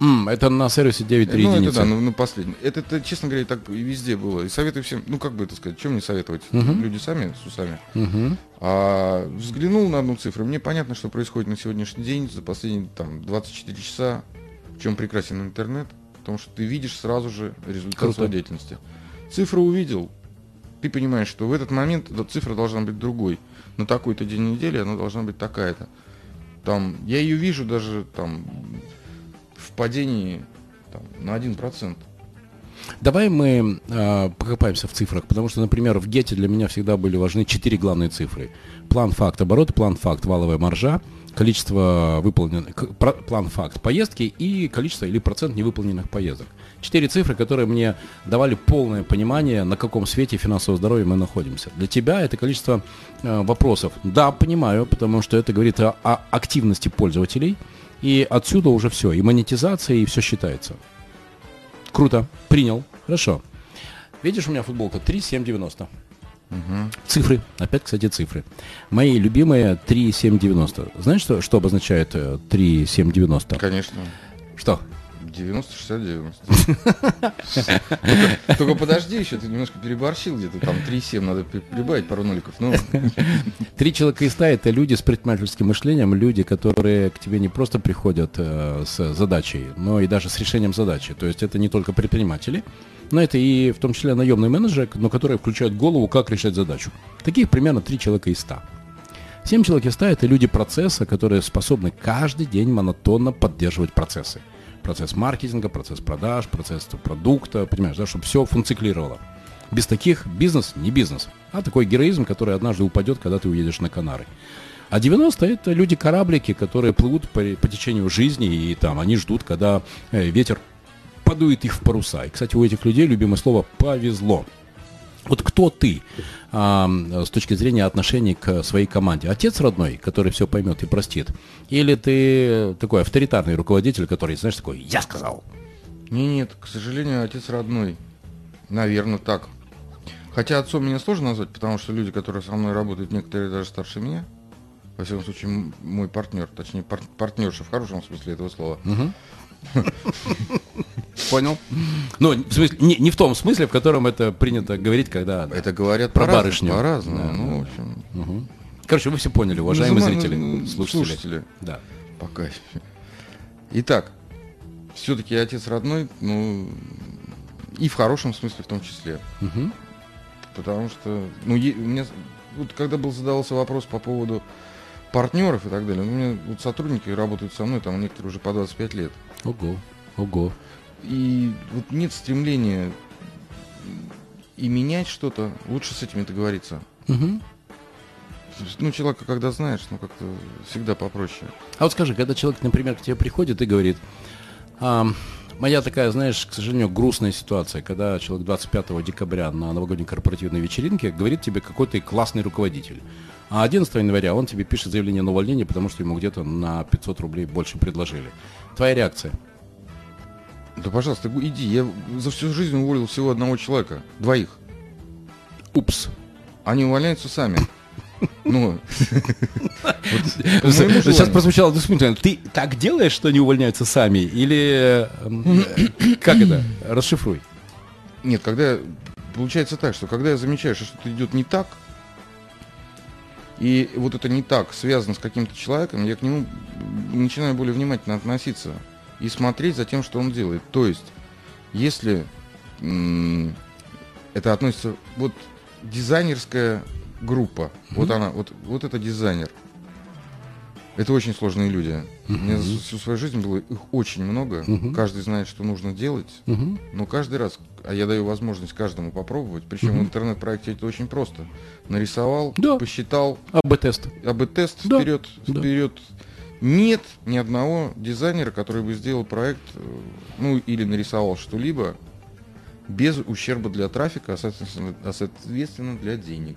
Speaker 1: М, это на сервисе 9.3
Speaker 2: Ну, это да, ну, ну последний. Это, это, честно говоря, так и везде было. И советую всем, ну, как бы это сказать, чем мне советовать?
Speaker 1: Мгм.
Speaker 2: Люди сами, с усами.
Speaker 1: Мгм.
Speaker 2: А взглянул на одну цифру, мне понятно, что происходит на сегодняшний день, за последние там 24 часа, в чем прекрасен интернет, потому что ты видишь сразу же результат
Speaker 1: Круто.
Speaker 2: своей деятельности. Цифру увидел, ты понимаешь, что в этот момент эта цифра должна быть другой. На такой-то день недели она должна быть такая-то. Там, я ее вижу даже там в падении там, на 1%.
Speaker 1: Давай мы э, покопаемся в цифрах, потому что, например, в Гете для меня всегда были важны четыре главные цифры. План, факт, оборот, план, факт, валовая маржа, количество выполненных, план, факт, поездки и количество или процент невыполненных поездок. Четыре цифры, которые мне давали полное понимание, на каком свете финансового здоровья мы находимся. Для тебя это количество э, вопросов. Да, понимаю, потому что это говорит о, о активности пользователей, и отсюда уже все, и монетизация, и все считается. Круто, принял, хорошо. Видишь, у меня футболка 3,790. Угу. Цифры, опять, кстати, цифры. Мои любимые 3,790. Знаешь, что, что обозначает 3,790?
Speaker 2: Э, Конечно.
Speaker 1: Что?
Speaker 2: 90, 60, 90. Только подожди еще, ты немножко переборщил где-то, там 3,7 надо прибавить пару ноликов. Ну.
Speaker 1: Три человека из ста – это люди с предпринимательским мышлением, люди, которые к тебе не просто приходят э, с задачей, но и даже с решением задачи. То есть это не только предприниматели, но это и в том числе наемный менеджер, но которые включают голову, как решать задачу. Таких примерно три человека из ста. Семь человек из ста – это люди процесса, которые способны каждый день монотонно поддерживать процессы процесс маркетинга, процесс продаж, процесс продукта, понимаешь, да, чтобы все функционировало. Без таких бизнес не бизнес, а такой героизм, который однажды упадет, когда ты уедешь на Канары. А 90 это люди-кораблики, которые плывут по, по течению жизни, и там они ждут, когда э, ветер подует их в паруса. И, кстати, у этих людей любимое слово «повезло». Вот кто ты а, с точки зрения отношений к своей команде? Отец родной, который все поймет и простит? Или ты такой авторитарный руководитель, который, знаешь, такой «я сказал»?
Speaker 2: Нет, к сожалению, отец родной. Наверное, так. Хотя отцом меня сложно назвать, потому что люди, которые со мной работают, некоторые даже старше меня. Во всяком случае, мой партнер, точнее, пар- партнерша в хорошем смысле этого слова. Угу.
Speaker 1: Понял. Ну, в смысле, не, не в том смысле, в котором это принято говорить, когда...
Speaker 2: Это говорят
Speaker 1: про барышню.
Speaker 2: По-разному. Да, ну, в общем...
Speaker 1: Угу. Короче, вы все поняли, уважаемые ну, зрители, ну, слушатели.
Speaker 2: слушатели. Да. Пока. Итак, все-таки отец родной, ну, и в хорошем смысле в том числе. Угу. Потому что, ну, е- меня, вот когда был задавался вопрос по поводу партнеров и так далее, ну, у меня вот сотрудники работают со мной, там некоторые уже по 25 лет.
Speaker 1: Ого, ого.
Speaker 2: И вот нет стремления и менять что-то, лучше с этими договориться. Угу. Ну, человека, когда знаешь, ну, как-то всегда попроще.
Speaker 1: А вот скажи, когда человек, например, к тебе приходит и говорит, а, моя такая, знаешь, к сожалению, грустная ситуация, когда человек 25 декабря на новогодней корпоративной вечеринке говорит тебе какой-то классный руководитель, а 11 января он тебе пишет заявление на увольнение, потому что ему где-то на 500 рублей больше предложили. Твоя реакция –
Speaker 2: да, пожалуйста, иди. Я за всю жизнь уволил всего одного человека. Двоих.
Speaker 1: Упс.
Speaker 2: Они увольняются сами. Ну,
Speaker 1: сейчас прозвучало двусмысленно. Ты так делаешь, что они увольняются сами? Или как это? Расшифруй.
Speaker 2: Нет, когда получается так, что когда я замечаю, что что-то идет не так, и вот это не так связано с каким-то человеком, я к нему начинаю более внимательно относиться и смотреть за тем, что он делает. То есть, если это относится, вот дизайнерская группа, mm-hmm. вот она, вот, вот это дизайнер. Это очень сложные люди. Uh-huh. У меня за всю свою жизнь было их очень много. Uh-huh. Каждый знает, что нужно делать. Uh-huh. Но каждый раз, а я даю возможность каждому попробовать. Причем uh-huh. в интернет-проекте это очень просто. Нарисовал, да. посчитал.
Speaker 1: АБ-тест.
Speaker 2: АБ-тест да. вперед, да. вперед нет ни одного дизайнера, который бы сделал проект, э, ну или нарисовал что-либо без ущерба для трафика, а соответственно, а соответственно для денег.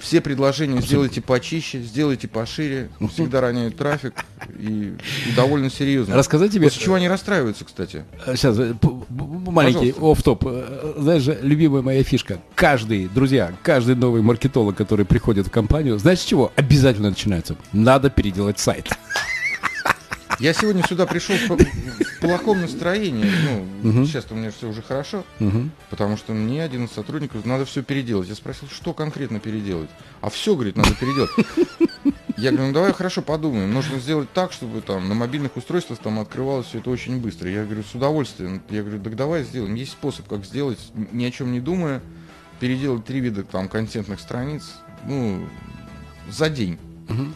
Speaker 2: Все предложения Абсолютно. сделайте почище, сделайте пошире, всегда роняют трафик и, и довольно серьезно.
Speaker 1: Рассказать тебе...
Speaker 2: После чего они расстраиваются, кстати.
Speaker 1: Сейчас, э, маленький оф-топ. Э, знаешь же, любимая моя фишка. Каждый, друзья, каждый новый маркетолог, который приходит в компанию, знаешь с чего? Обязательно начинается. Надо переделать сайт.
Speaker 2: Я сегодня сюда пришел в плохом настроении. Ну, угу. сейчас у меня все уже хорошо, угу. потому что мне один из сотрудников надо все переделать. Я спросил, что конкретно переделать? А все, говорит, надо переделать. Я говорю, ну давай хорошо подумаем. Нужно сделать так, чтобы там на мобильных устройствах там открывалось все это очень быстро. Я говорю, с удовольствием. Я говорю, так давай сделаем. Есть способ, как сделать, ни о чем не думая, переделать три вида там контентных страниц, ну, за день. Угу.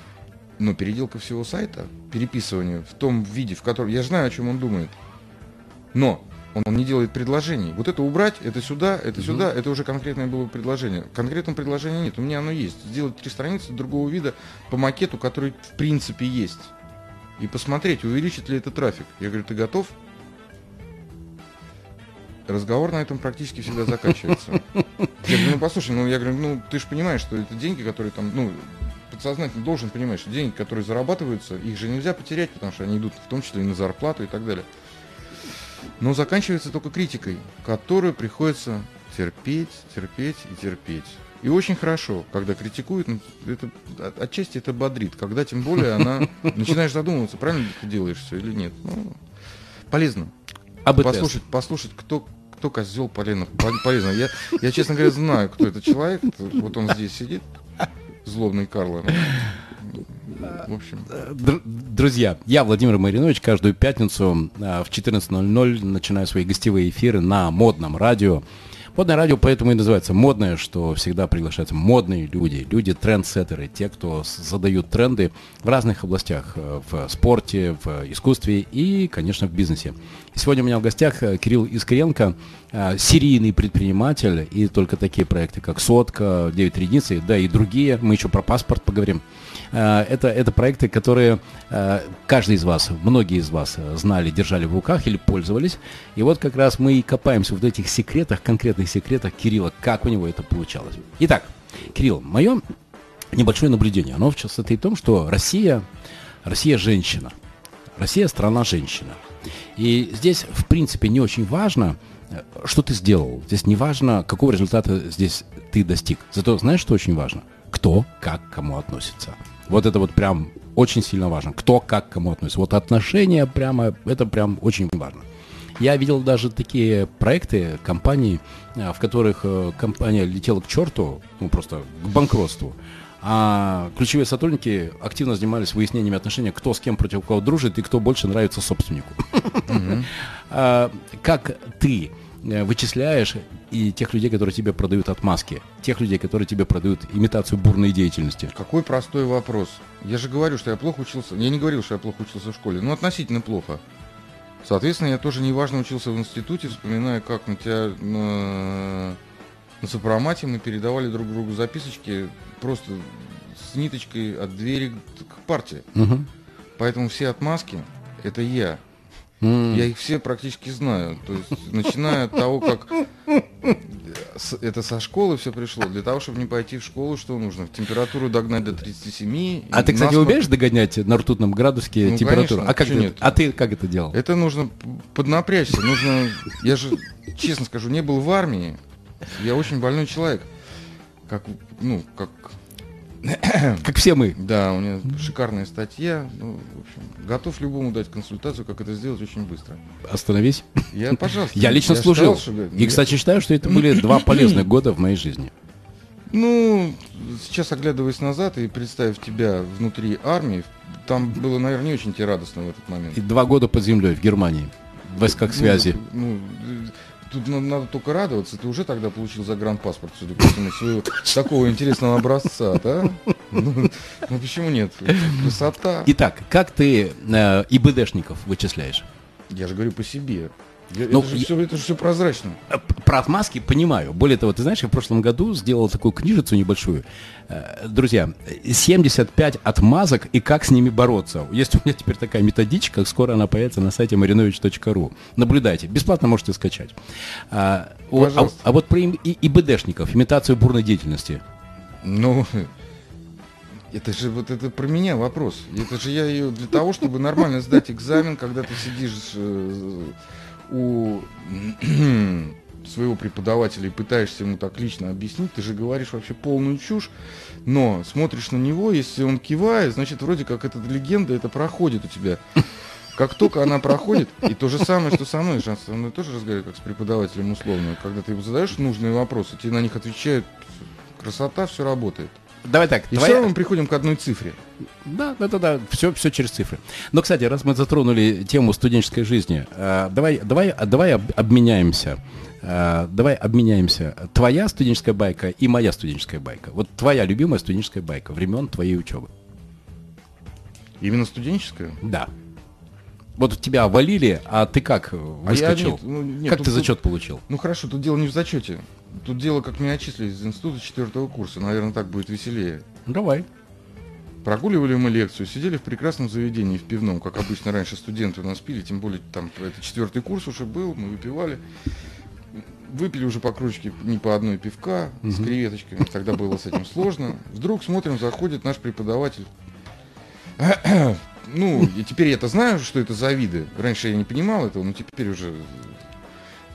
Speaker 2: Но переделка всего сайта, переписывание в том виде, в котором... Я знаю, о чем он думает. Но Он не делает предложений. Вот это убрать, это сюда, это угу. сюда, это уже конкретное было предложение. Конкретного предложения нет. У меня оно есть. Сделать три страницы другого вида по макету, который в принципе есть. И посмотреть, увеличит ли это трафик. Я говорю, ты готов? Разговор на этом практически всегда заканчивается. Я говорю, ну послушай, ну я говорю, ну ты же понимаешь, что это деньги, которые там, ну, подсознательно должен понимать, что деньги, которые зарабатываются, их же нельзя потерять, потому что они идут в том числе и на зарплату и так далее. Но заканчивается только критикой, которую приходится терпеть, терпеть и терпеть. И очень хорошо, когда критикуют, ну, это, отчасти это бодрит, когда тем более она начинаешь задумываться, правильно ты делаешь все или нет. Ну, полезно. АБТС. Послушать, послушать, кто, кто козел полезно. полезно. Я, я, честно говоря, знаю, кто этот человек. Вот он здесь сидит, злобный Карл.
Speaker 1: В общем. Друзья, я Владимир Маринович каждую пятницу а, в 14.00 начинаю свои гостевые эфиры на модном радио. Модное радио поэтому и называется модное, что всегда приглашаются модные люди, люди-трендсеттеры, те, кто задают тренды в разных областях, э, в спорте, в искусстве и, конечно, в бизнесе. И сегодня у меня в гостях э, Кирилл Искренко, э, серийный предприниматель, и только такие проекты, как «Сотка», «Девять редницы», да и другие, мы еще про паспорт поговорим – это, это проекты, которые э, каждый из вас, многие из вас знали, держали в руках или пользовались. И вот как раз мы и копаемся в этих секретах, конкретных секретах Кирилла, как у него это получалось. Итак, Кирилл, мое небольшое наблюдение, оно сейчас состоит в том, что Россия, Россия женщина. Россия страна женщина. И здесь, в принципе, не очень важно, э, что ты сделал. Здесь не важно, какого результата здесь ты достиг. Зато знаешь, что очень важно? Кто как к кому относится. Вот это вот прям очень сильно важно. Кто как к кому относится. Вот отношения прямо, это прям очень важно. Я видел даже такие проекты, компании, э, в которых э, компания летела к черту, ну просто к банкротству, а ключевые сотрудники активно занимались выяснениями отношений, кто с кем против кого дружит и кто больше нравится собственнику. А, как ты вычисляешь и тех людей, которые тебе продают отмазки, тех людей, которые тебе продают имитацию бурной деятельности.
Speaker 2: Какой простой вопрос. Я же говорю, что я плохо учился. Я не говорил, что я плохо учился в школе, но относительно плохо. Соответственно, я тоже неважно учился в институте, вспоминая, как на тебя на, на сопромате мы передавали друг другу записочки просто с ниточкой от двери к партии. Угу. Поэтому все отмазки это я. Mm. Я их все практически знаю. То есть, начиная от того, как это со школы все пришло. Для того, чтобы не пойти в школу, что нужно? Температуру догнать до 37.
Speaker 1: А ты, кстати, насколько... умеешь догонять на ртутном градуске ну, температуру? Конечно, а, как ты, нет? а ты как это делал?
Speaker 2: Это нужно поднапрячься. Нужно... Я же, честно скажу, не был в армии. Я очень больной человек. Как, ну, как
Speaker 1: Как все мы.
Speaker 2: Да, у меня шикарная статья. Ну, в общем, готов любому дать консультацию, как это сделать очень быстро.
Speaker 1: Остановись.
Speaker 2: Я, пожалуйста.
Speaker 1: Я лично я служил. Считал, что... И, кстати, считаю, что это были два полезных года в моей жизни.
Speaker 2: Ну, сейчас оглядываясь назад и представив тебя внутри армии, там было, наверное, не очень тебе радостно в этот момент.
Speaker 1: И два года под землей в Германии. В войсках ну, связи. Ну,
Speaker 2: Тут надо только радоваться, ты уже тогда получил загранпаспорт, судя по всему, своего такого интересного образца, да? Ну, ну почему нет? Красота.
Speaker 1: Итак, как ты э, ИБДшников вычисляешь?
Speaker 2: Я же говорю по себе. Ну, это, же я, все, это же все прозрачно.
Speaker 1: Э, про отмазки понимаю. Более того, ты знаешь, я в прошлом году сделал такую книжицу небольшую. Э, друзья, 75 отмазок и как с ними бороться. Есть у меня теперь такая методичка, скоро она появится на сайте marinovich.ru. Наблюдайте, бесплатно можете скачать. А, а, а вот про и, ИБДшников, имитацию бурной деятельности.
Speaker 2: Ну, это же вот это про меня вопрос. Это же я ее для того, чтобы нормально сдать экзамен, когда ты сидишь э, у своего преподавателя и пытаешься ему так лично объяснить, ты же говоришь вообще полную чушь, но смотришь на него, если он кивает, значит, вроде как эта легенда, это проходит у тебя. Как только она проходит, и то же самое, что со мной, со мной тоже разговариваю, как с преподавателем условно, когда ты ему задаешь нужные вопросы, тебе на них отвечают, красота, все работает.
Speaker 1: Давай так.
Speaker 2: И твоя... все равно мы приходим к одной цифре.
Speaker 1: Да, да, да, да. Все, все через цифры. Но, кстати, раз мы затронули тему студенческой жизни, э, давай, давай, давай об, обменяемся. Э, давай обменяемся. Твоя студенческая байка и моя студенческая байка. Вот твоя любимая студенческая байка времен твоей учебы.
Speaker 2: Именно студенческая?
Speaker 1: Да. Вот тебя валили, а ты как
Speaker 2: А
Speaker 1: выскочил?
Speaker 2: нет, ну, нет,
Speaker 1: как
Speaker 2: тут-
Speaker 1: ты
Speaker 2: тут-
Speaker 1: зачет получил?
Speaker 2: Ну хорошо, тут дело не в зачете. Тут дело, как меня отчислили из института четвертого курса. Наверное, так будет веселее.
Speaker 1: Давай.
Speaker 2: Прогуливали мы лекцию, сидели в прекрасном заведении, в пивном, как обычно раньше студенты у нас пили, тем более там это четвертый курс уже был, мы выпивали. Выпили уже по кружке не по одной пивка с креветочками, тогда было с этим сложно. Вдруг смотрим, заходит наш преподаватель. Ну, и теперь я-то знаю, что это за виды. Раньше я не понимал этого, но теперь уже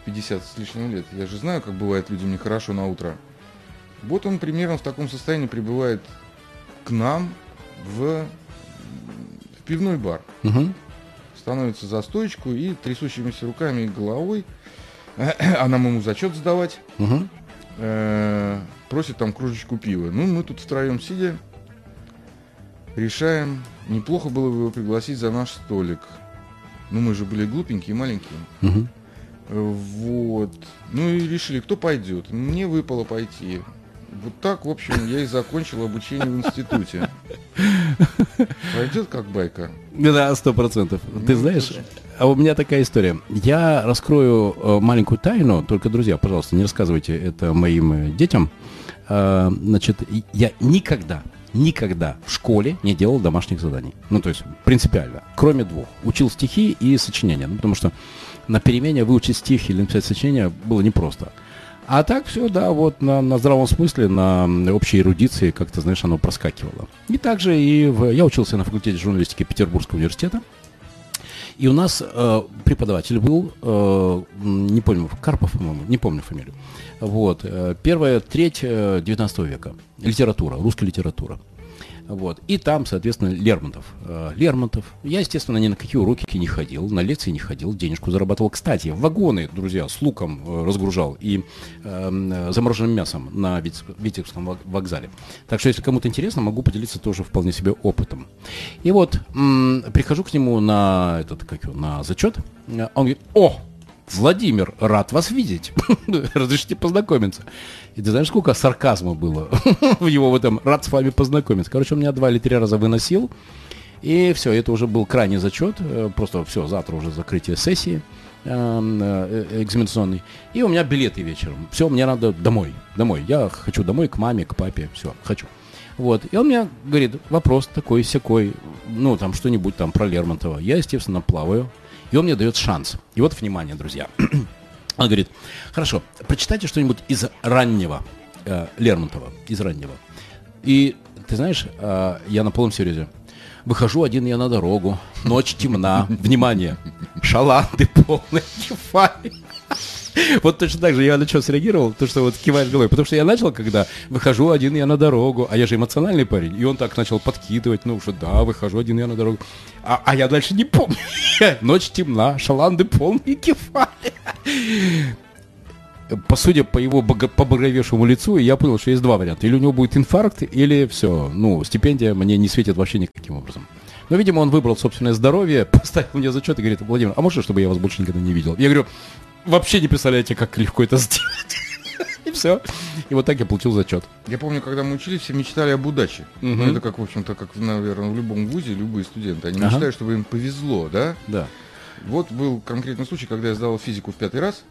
Speaker 2: 50 с лишним лет. Я же знаю, как бывает людям нехорошо на утро. Вот он примерно в таком состоянии прибывает к нам в, в пивной бар.
Speaker 1: Мгм.
Speaker 2: Становится за стойку и трясущимися руками и головой, а нам ему зачет сдавать,
Speaker 1: Мгм.
Speaker 2: э, просит там кружечку пива. Ну, мы тут втроем сидя, решаем, неплохо было бы его пригласить за наш столик. Ну, мы же были глупенькие, маленькие.
Speaker 1: Мгм.
Speaker 2: Э, Вот. Ну и решили, кто пойдет. Мне выпало пойти. Вот так, в общем, я и закончил обучение в институте. Пойдет как байка.
Speaker 1: Да, сто процентов. Ты
Speaker 2: Ну,
Speaker 1: знаешь, а у меня такая история. Я раскрою э, маленькую тайну, только, друзья, пожалуйста, не рассказывайте это моим э, детям. А, Значит, я никогда, никогда в школе не делал домашних заданий. Ну, то есть, принципиально. Кроме двух. Учил стихи и сочинения. Ну, потому что на перемене выучить стих или написать сочинение было непросто. А так все, да, вот на, на здравом смысле, на общей эрудиции, как-то, знаешь, оно проскакивало. И также и в, я учился на факультете журналистики Петербургского университета. И у нас э, преподаватель был, э, не помню, Карпов, по-моему, не помню фамилию. Вот, э, первая треть э, 19 века. Литература, русская литература. Вот. И там, соответственно, Лермонтов. Э, Лермонтов. Я, естественно, ни на какие уроки не ходил, на лекции не ходил, денежку зарабатывал. Кстати, вагоны, друзья, с луком э, разгружал и эм, э, замороженным мясом на Витебск- Витебском вок- вокзале. Так что, если кому-то интересно, могу поделиться тоже вполне себе опытом. И вот м, прихожу к нему на этот, как его, на зачет. э, Он говорит, о, Владимир, рад вас видеть. Разрешите познакомиться. И ты знаешь, сколько сарказма было в его в этом «рад с вами познакомиться». Короче, он меня два или три раза выносил. И все, это уже был крайний зачет. э, Просто все, завтра уже закрытие сессии эм, э, э, экзаменационной. И у меня билеты вечером. Все, мне надо домой. Домой. Я хочу домой к маме, к папе. Все, хочу. Вот. И он мне говорит, вопрос такой секой, ну, там что-нибудь там про Лермонтова. Я, естественно, плаваю. И он мне дает шанс. И вот, внимание, друзья. Он говорит, хорошо, прочитайте что-нибудь из раннего э, Лермонтова, из раннего. И ты знаешь, э, я на полном серьезе. Выхожу один я на дорогу, ночь темна, внимание, шаланды полные, кефали. Вот точно так же я на что среагировал, то, что вот киваешь головой. Потому что я начал, когда выхожу один я на дорогу, а я же эмоциональный парень, и он так начал подкидывать, ну, что да, выхожу один я на дорогу. А, а я дальше не помню. Ночь темна, шаланды полные, кефали. По судя по его побагровевшему лицу, я понял, что есть два варианта. Или у него будет инфаркт, или все, ну, стипендия мне не светит вообще никаким образом. Но, видимо, он выбрал собственное здоровье, поставил мне зачет и говорит, Владимир, а можно, чтобы я вас больше никогда не видел? Я говорю, вообще не представляете, как легко это сделать. И все. И вот так я получил зачет.
Speaker 2: Я помню, когда мы учились, все мечтали об удаче.
Speaker 1: Мгм.
Speaker 2: Ну, это как, в общем-то, как, наверное, в любом вузе, любые студенты. Они
Speaker 1: Ага.
Speaker 2: мечтают, чтобы им повезло, да?
Speaker 1: Да.
Speaker 2: Вот был конкретный случай, когда я сдавал физику в пятый раз.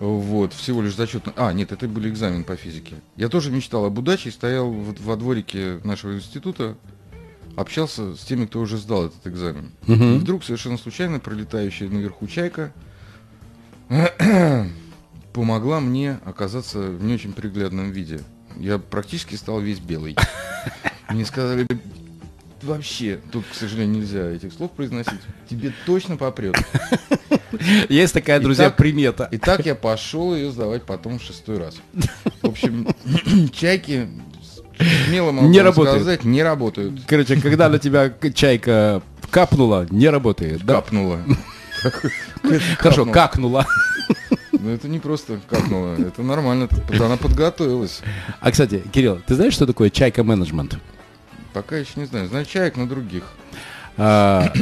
Speaker 2: Вот, всего лишь зачет. А, нет, это был экзамен по физике. Я тоже мечтал об удаче, стоял вот во дворике нашего института, общался с теми, кто уже сдал этот экзамен.
Speaker 1: Мгм.
Speaker 2: И вдруг совершенно случайно пролетающая наверху чайка помогла мне оказаться в не очень приглядном виде. Я практически стал весь белый. Мне сказали, вообще, тут, к сожалению, нельзя этих слов произносить. Тебе точно попрет.
Speaker 1: Есть такая, друзья,
Speaker 2: Итак-
Speaker 1: примета.
Speaker 2: И так я пошел ее сдавать потом в шестой раз. В общем, чайки, смело могу
Speaker 1: Не работают.
Speaker 2: сказать, не работают.
Speaker 1: Короче, когда на тебя чайка капнула, не работает. Да? Хорошо, какнула.
Speaker 2: Но это не просто капнуло, это нормально. Она подготовилась.
Speaker 1: А, кстати, Кирилл, ты знаешь, что такое чайка менеджмент?
Speaker 2: Пока еще не знаю. Знаю чаек, но других.
Speaker 1: А,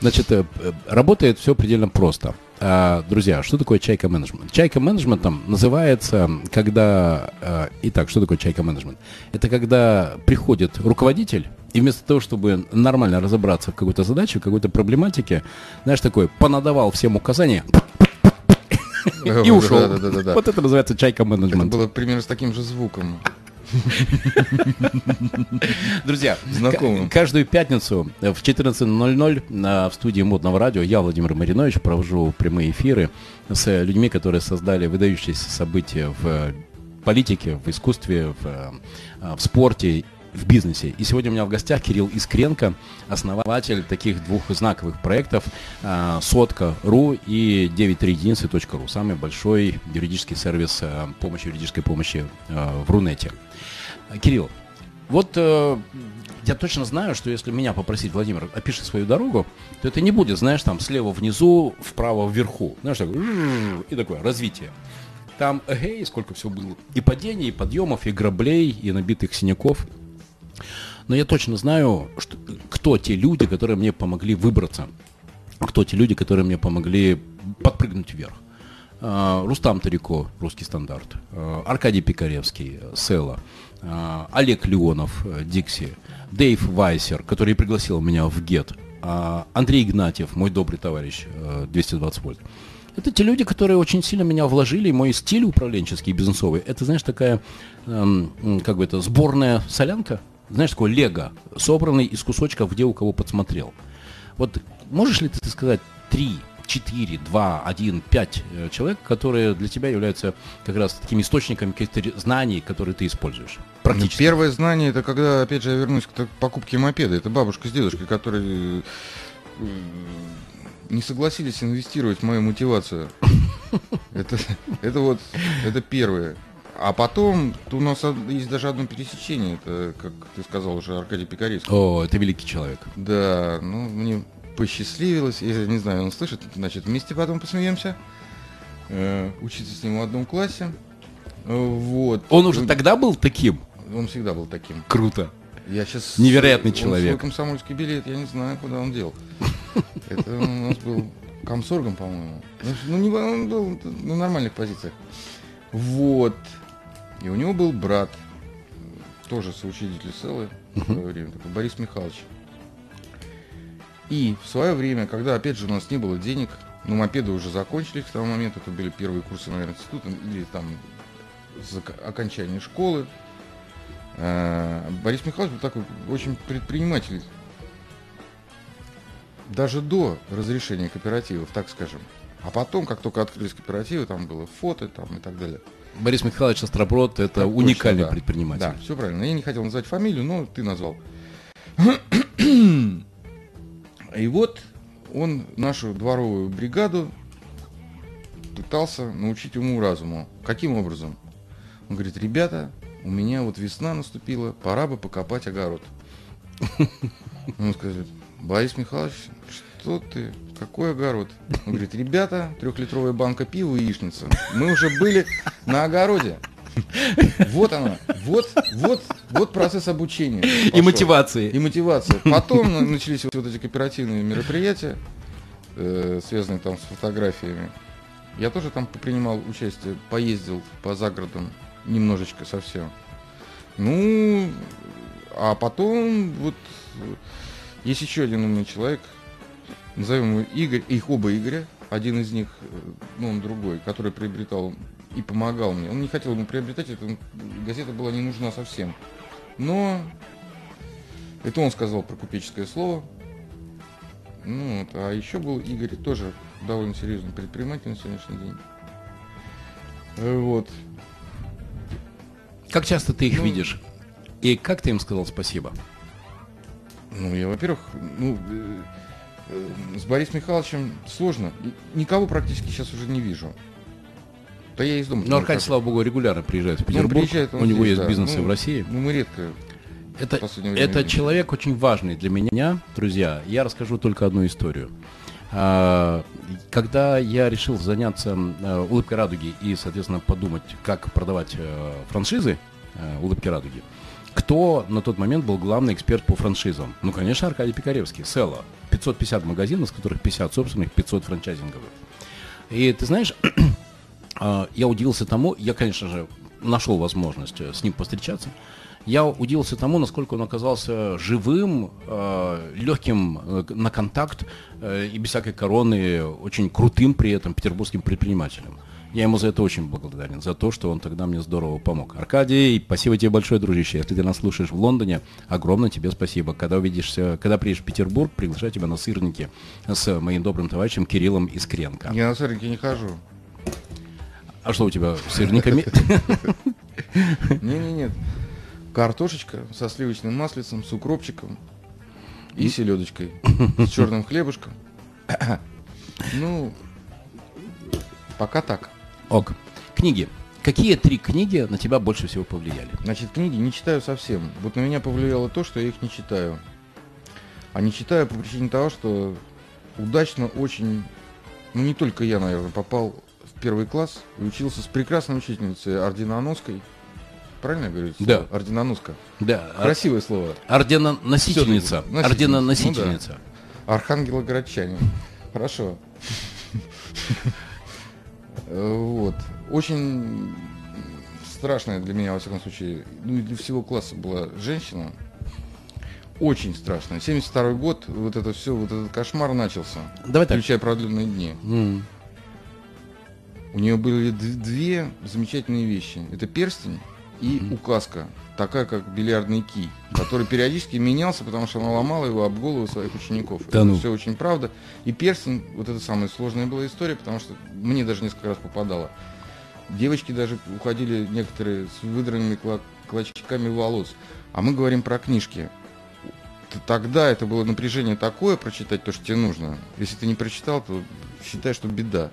Speaker 1: Значит, э, работает все предельно просто. А, Друзья, что такое чайка менеджмент? Чайка менеджментом называется, когда... э, Итак, что такое чайка менеджмент? Это когда приходит руководитель И вместо того, чтобы нормально разобраться в какой-то задаче, в какой-то проблематике, знаешь, такой, понадавал всем указания, и ушел. Вот это называется чайка менеджмент.
Speaker 2: Это было примерно с таким же звуком.
Speaker 1: Друзья, Знакомым. каждую пятницу в 14.00 в студии Модного радио я, Владимир Маринович, провожу прямые эфиры с людьми, которые создали выдающиеся события в политике, в искусстве, в, э, в спорте в бизнесе. И сегодня у меня в гостях Кирилл Искренко, основатель таких двух знаковых проектов э, Сотка.ру и 93единицы.ру, самый большой юридический сервис э, помощи, юридической помощи в Рунете. Кирилл, вот я точно знаю, что если меня попросить, Владимир, опиши свою дорогу, то это не будет, знаешь, там слева внизу, вправо вверху. Знаешь, так, и такое развитие. Там, эй, сколько всего было. И падений, и подъемов, и граблей, и набитых синяков. Но я точно знаю, что, кто те люди, которые мне помогли выбраться. Кто те люди, которые мне помогли подпрыгнуть вверх. Uh, Рустам Тарико, русский стандарт, uh, Аркадий Пикаревский, Села, uh, Олег Леонов, Дикси, Дэйв Вайсер, который пригласил меня в ГЕТ, Андрей Игнатьев, мой добрый товарищ, 220 вольт. Это те люди, которые очень сильно меня вложили, и мой стиль управленческий, бизнесовый, это, знаешь, такая, эм, как бы это, сборная солянка, знаешь, такой лего, собранный из кусочков, где у кого подсмотрел. Вот можешь ли ты сказать три, четыре, два, один, пять э, человек, которые для тебя являются как раз такими источниками каких-то знаний, которые ты используешь?
Speaker 2: Практически. Ну, первое знание, это когда, опять же, я вернусь к покупке мопеда. Это бабушка с дедушкой, которые э, не согласились инвестировать в мою мотивацию. Это, это вот, это первое. А потом у нас есть даже одно пересечение. Это, как ты сказал уже, Аркадий Пикаревский.
Speaker 1: О, это великий человек.
Speaker 2: Да, ну, мне посчастливилось. Я не знаю, он слышит. Значит, вместе потом посмеемся. Э, учиться с ним в одном классе. Вот.
Speaker 1: Он уже тогда был таким?
Speaker 2: Он всегда был таким.
Speaker 1: Круто.
Speaker 2: Я сейчас...
Speaker 1: Невероятный человек. Свой
Speaker 2: комсомольский билет, я не знаю, куда он дел. Это у нас был комсоргом, по-моему. Ну, не, он был на нормальных позициях. Вот. И у него был брат, тоже соучредитель Селы в свое время, такой Борис Михайлович. И в свое время, когда, опять же, у нас не было денег, но мопеды уже закончились к тому моменту, это были первые курсы, наверное, института, или там окончание школы, э, Борис Михайлович был такой очень предприниматель. Даже до разрешения кооперативов, так скажем. А потом, как только открылись кооперативы, там было фото там, и так далее.
Speaker 1: Борис Михайлович Остроброд – это так уникальный точно, да. предприниматель.
Speaker 2: Да, все правильно. Я не хотел назвать фамилию, но ты назвал. И вот он нашу дворовую бригаду пытался научить уму-разуму. Каким образом? Он говорит, ребята, у меня вот весна наступила, пора бы покопать огород. Он сказал, Борис Михайлович, что ты? Какой огород? Он говорит, ребята, трехлитровая банка пива и яичница. Мы уже были на огороде. Вот она, вот, вот, вот процесс обучения.
Speaker 1: Пошел. И мотивации.
Speaker 2: И мотивация. Потом начались вот эти кооперативные мероприятия, э, связанные там с фотографиями. Я тоже там принимал участие, поездил по загородам немножечко совсем. Ну, а потом вот есть еще один умный человек, назовем его Игорь, их оба Игоря, один из них, э, ну он другой, который приобретал и помогал мне. Он не хотел ему приобретать, это газета была не нужна совсем. Но это он сказал про купеческое слово. Ну, вот. А еще был Игорь, тоже довольно серьезный предприниматель на сегодняшний день. Э, вот.
Speaker 1: Как часто ты их ну, видишь? И как ты им сказал спасибо?
Speaker 2: Ну, я, во-первых, ну, э, с Борисом Михайловичем сложно. Никого практически сейчас уже не вижу.
Speaker 1: Да я из дома. Но Аркадий, слава богу, регулярно приезжает в Петербург. Он приезжает, он У него здесь, есть да. бизнесы ну, в России.
Speaker 2: Ну, мы редко.
Speaker 1: Это, это человек очень важный для меня, друзья. Я расскажу только одну историю. А, когда я решил заняться э, улыбкой радуги и, соответственно, подумать, как продавать франшизы улыбки радуги, кто на тот момент был главный эксперт по франшизам? Ну, конечно, Аркадий Пикаревский, Села. 550 магазинов, из которых 50 собственных, 500 франчайзинговых. И ты знаешь, а, я удивился тому, я, конечно же, нашел возможность э, с ним повстречаться, я удивился тому, насколько он оказался живым, э, легким э, на контакт и без всякой короны, очень крутым при этом петербургским предпринимателем. Я ему за это очень благодарен, за то, что он тогда мне здорово помог. Аркадий, спасибо тебе большое, дружище. Если ты нас слушаешь в Лондоне, огромное тебе спасибо. Когда увидишься, когда приедешь в Петербург, приглашаю тебя на сырники с моим добрым товарищем Кириллом Искренко.
Speaker 2: Я на сырники не хожу.
Speaker 1: А что у тебя с сырниками?
Speaker 2: Не-не-нет. Картошечка со сливочным маслицем, с укропчиком и селедочкой. С черным хлебушком. Ну, пока так.
Speaker 1: Ок. Книги. Какие три книги на тебя больше всего повлияли?
Speaker 2: Значит, книги не читаю совсем. Вот на меня повлияло то, что я их не читаю. А не читаю по причине того, что удачно очень, ну не только я, наверное, попал в первый класс и учился с прекрасной учительницей Орденоноской. Правильно я говорю?
Speaker 1: Да.
Speaker 2: слово? Орденоноска.
Speaker 1: Да.
Speaker 2: Красивое слово.
Speaker 1: Орденоносительница.
Speaker 2: Всё-таки.
Speaker 1: Орденоносительница.
Speaker 2: Архангела Городчане. Хорошо. Э, Вот. Очень страшная для меня, во всяком случае, ну и для всего класса была женщина. Очень страшная. 72 год, вот это все, вот этот кошмар начался.
Speaker 1: Давай так.
Speaker 2: Включая продленные дни.
Speaker 1: М.
Speaker 2: У нее были две замечательные вещи. Это перстень и указка, такая как бильярдный кий, который периодически менялся, потому что она ломала его об голову своих учеников.
Speaker 1: Да
Speaker 2: это
Speaker 1: ну.
Speaker 2: все очень правда. И перстень, вот это самая сложная была история, потому что мне даже несколько раз попадало. Девочки даже уходили некоторые с выдранными кла- клочками волос. А мы говорим про книжки. Тогда это было напряжение такое прочитать то, что тебе нужно. Если ты не прочитал, то считай, что беда.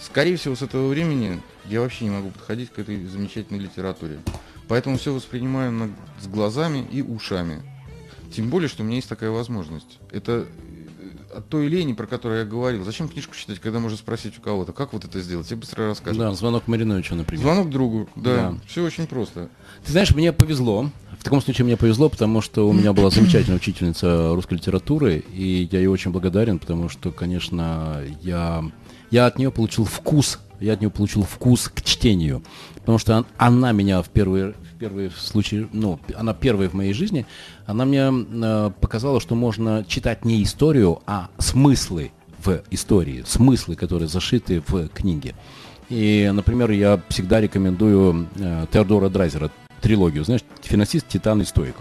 Speaker 2: Скорее всего, с этого времени я вообще не могу подходить к этой замечательной литературе. Поэтому все воспринимаю на- с глазами и ушами. Тем более, что у меня есть такая возможность. Это э, от той лени, про которую я говорил. Зачем книжку читать, когда можно спросить у кого-то, как вот это сделать? Я быстро расскажу.
Speaker 1: Да, звонок Мариновичу, например.
Speaker 2: Звонок другу, да.
Speaker 1: Да.
Speaker 2: Все очень просто.
Speaker 1: Ты знаешь, мне повезло. В таком случае мне повезло, потому что у меня была замечательная учительница русской литературы, и я ей очень благодарен, потому что, конечно, я, я от нее получил вкус, я от нее получил вкус к чтению, потому что он- она меня в первый, в первый случай, ну, она первая в моей жизни, она мне э, показала, что можно читать не историю, а смыслы в истории, смыслы, которые зашиты в книге. И, например, я всегда рекомендую э, Теодора Драйзера трилогию, знаешь, финансист, титан и стоик.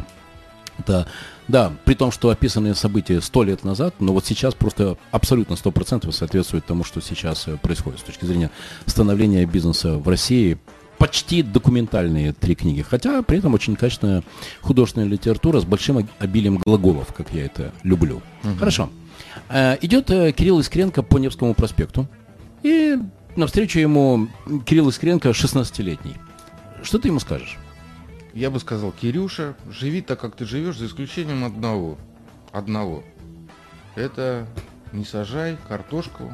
Speaker 1: Это, да, при том, что описанные события сто лет назад, но вот сейчас просто абсолютно сто процентов соответствует тому, что сейчас э, происходит с точки зрения становления бизнеса в России. Почти документальные три книги, хотя при этом очень качественная художественная литература с большим об- обилием глаголов, как я это люблю. Хорошо. Э, Идет э, Кирилл Искренко по Невскому проспекту, и навстречу ему Кирилл Искренко 16-летний. Что ты ему скажешь?
Speaker 2: Я бы сказал, Кирюша, живи так, как ты живешь, за исключением одного. Одного. Это не сажай картошку,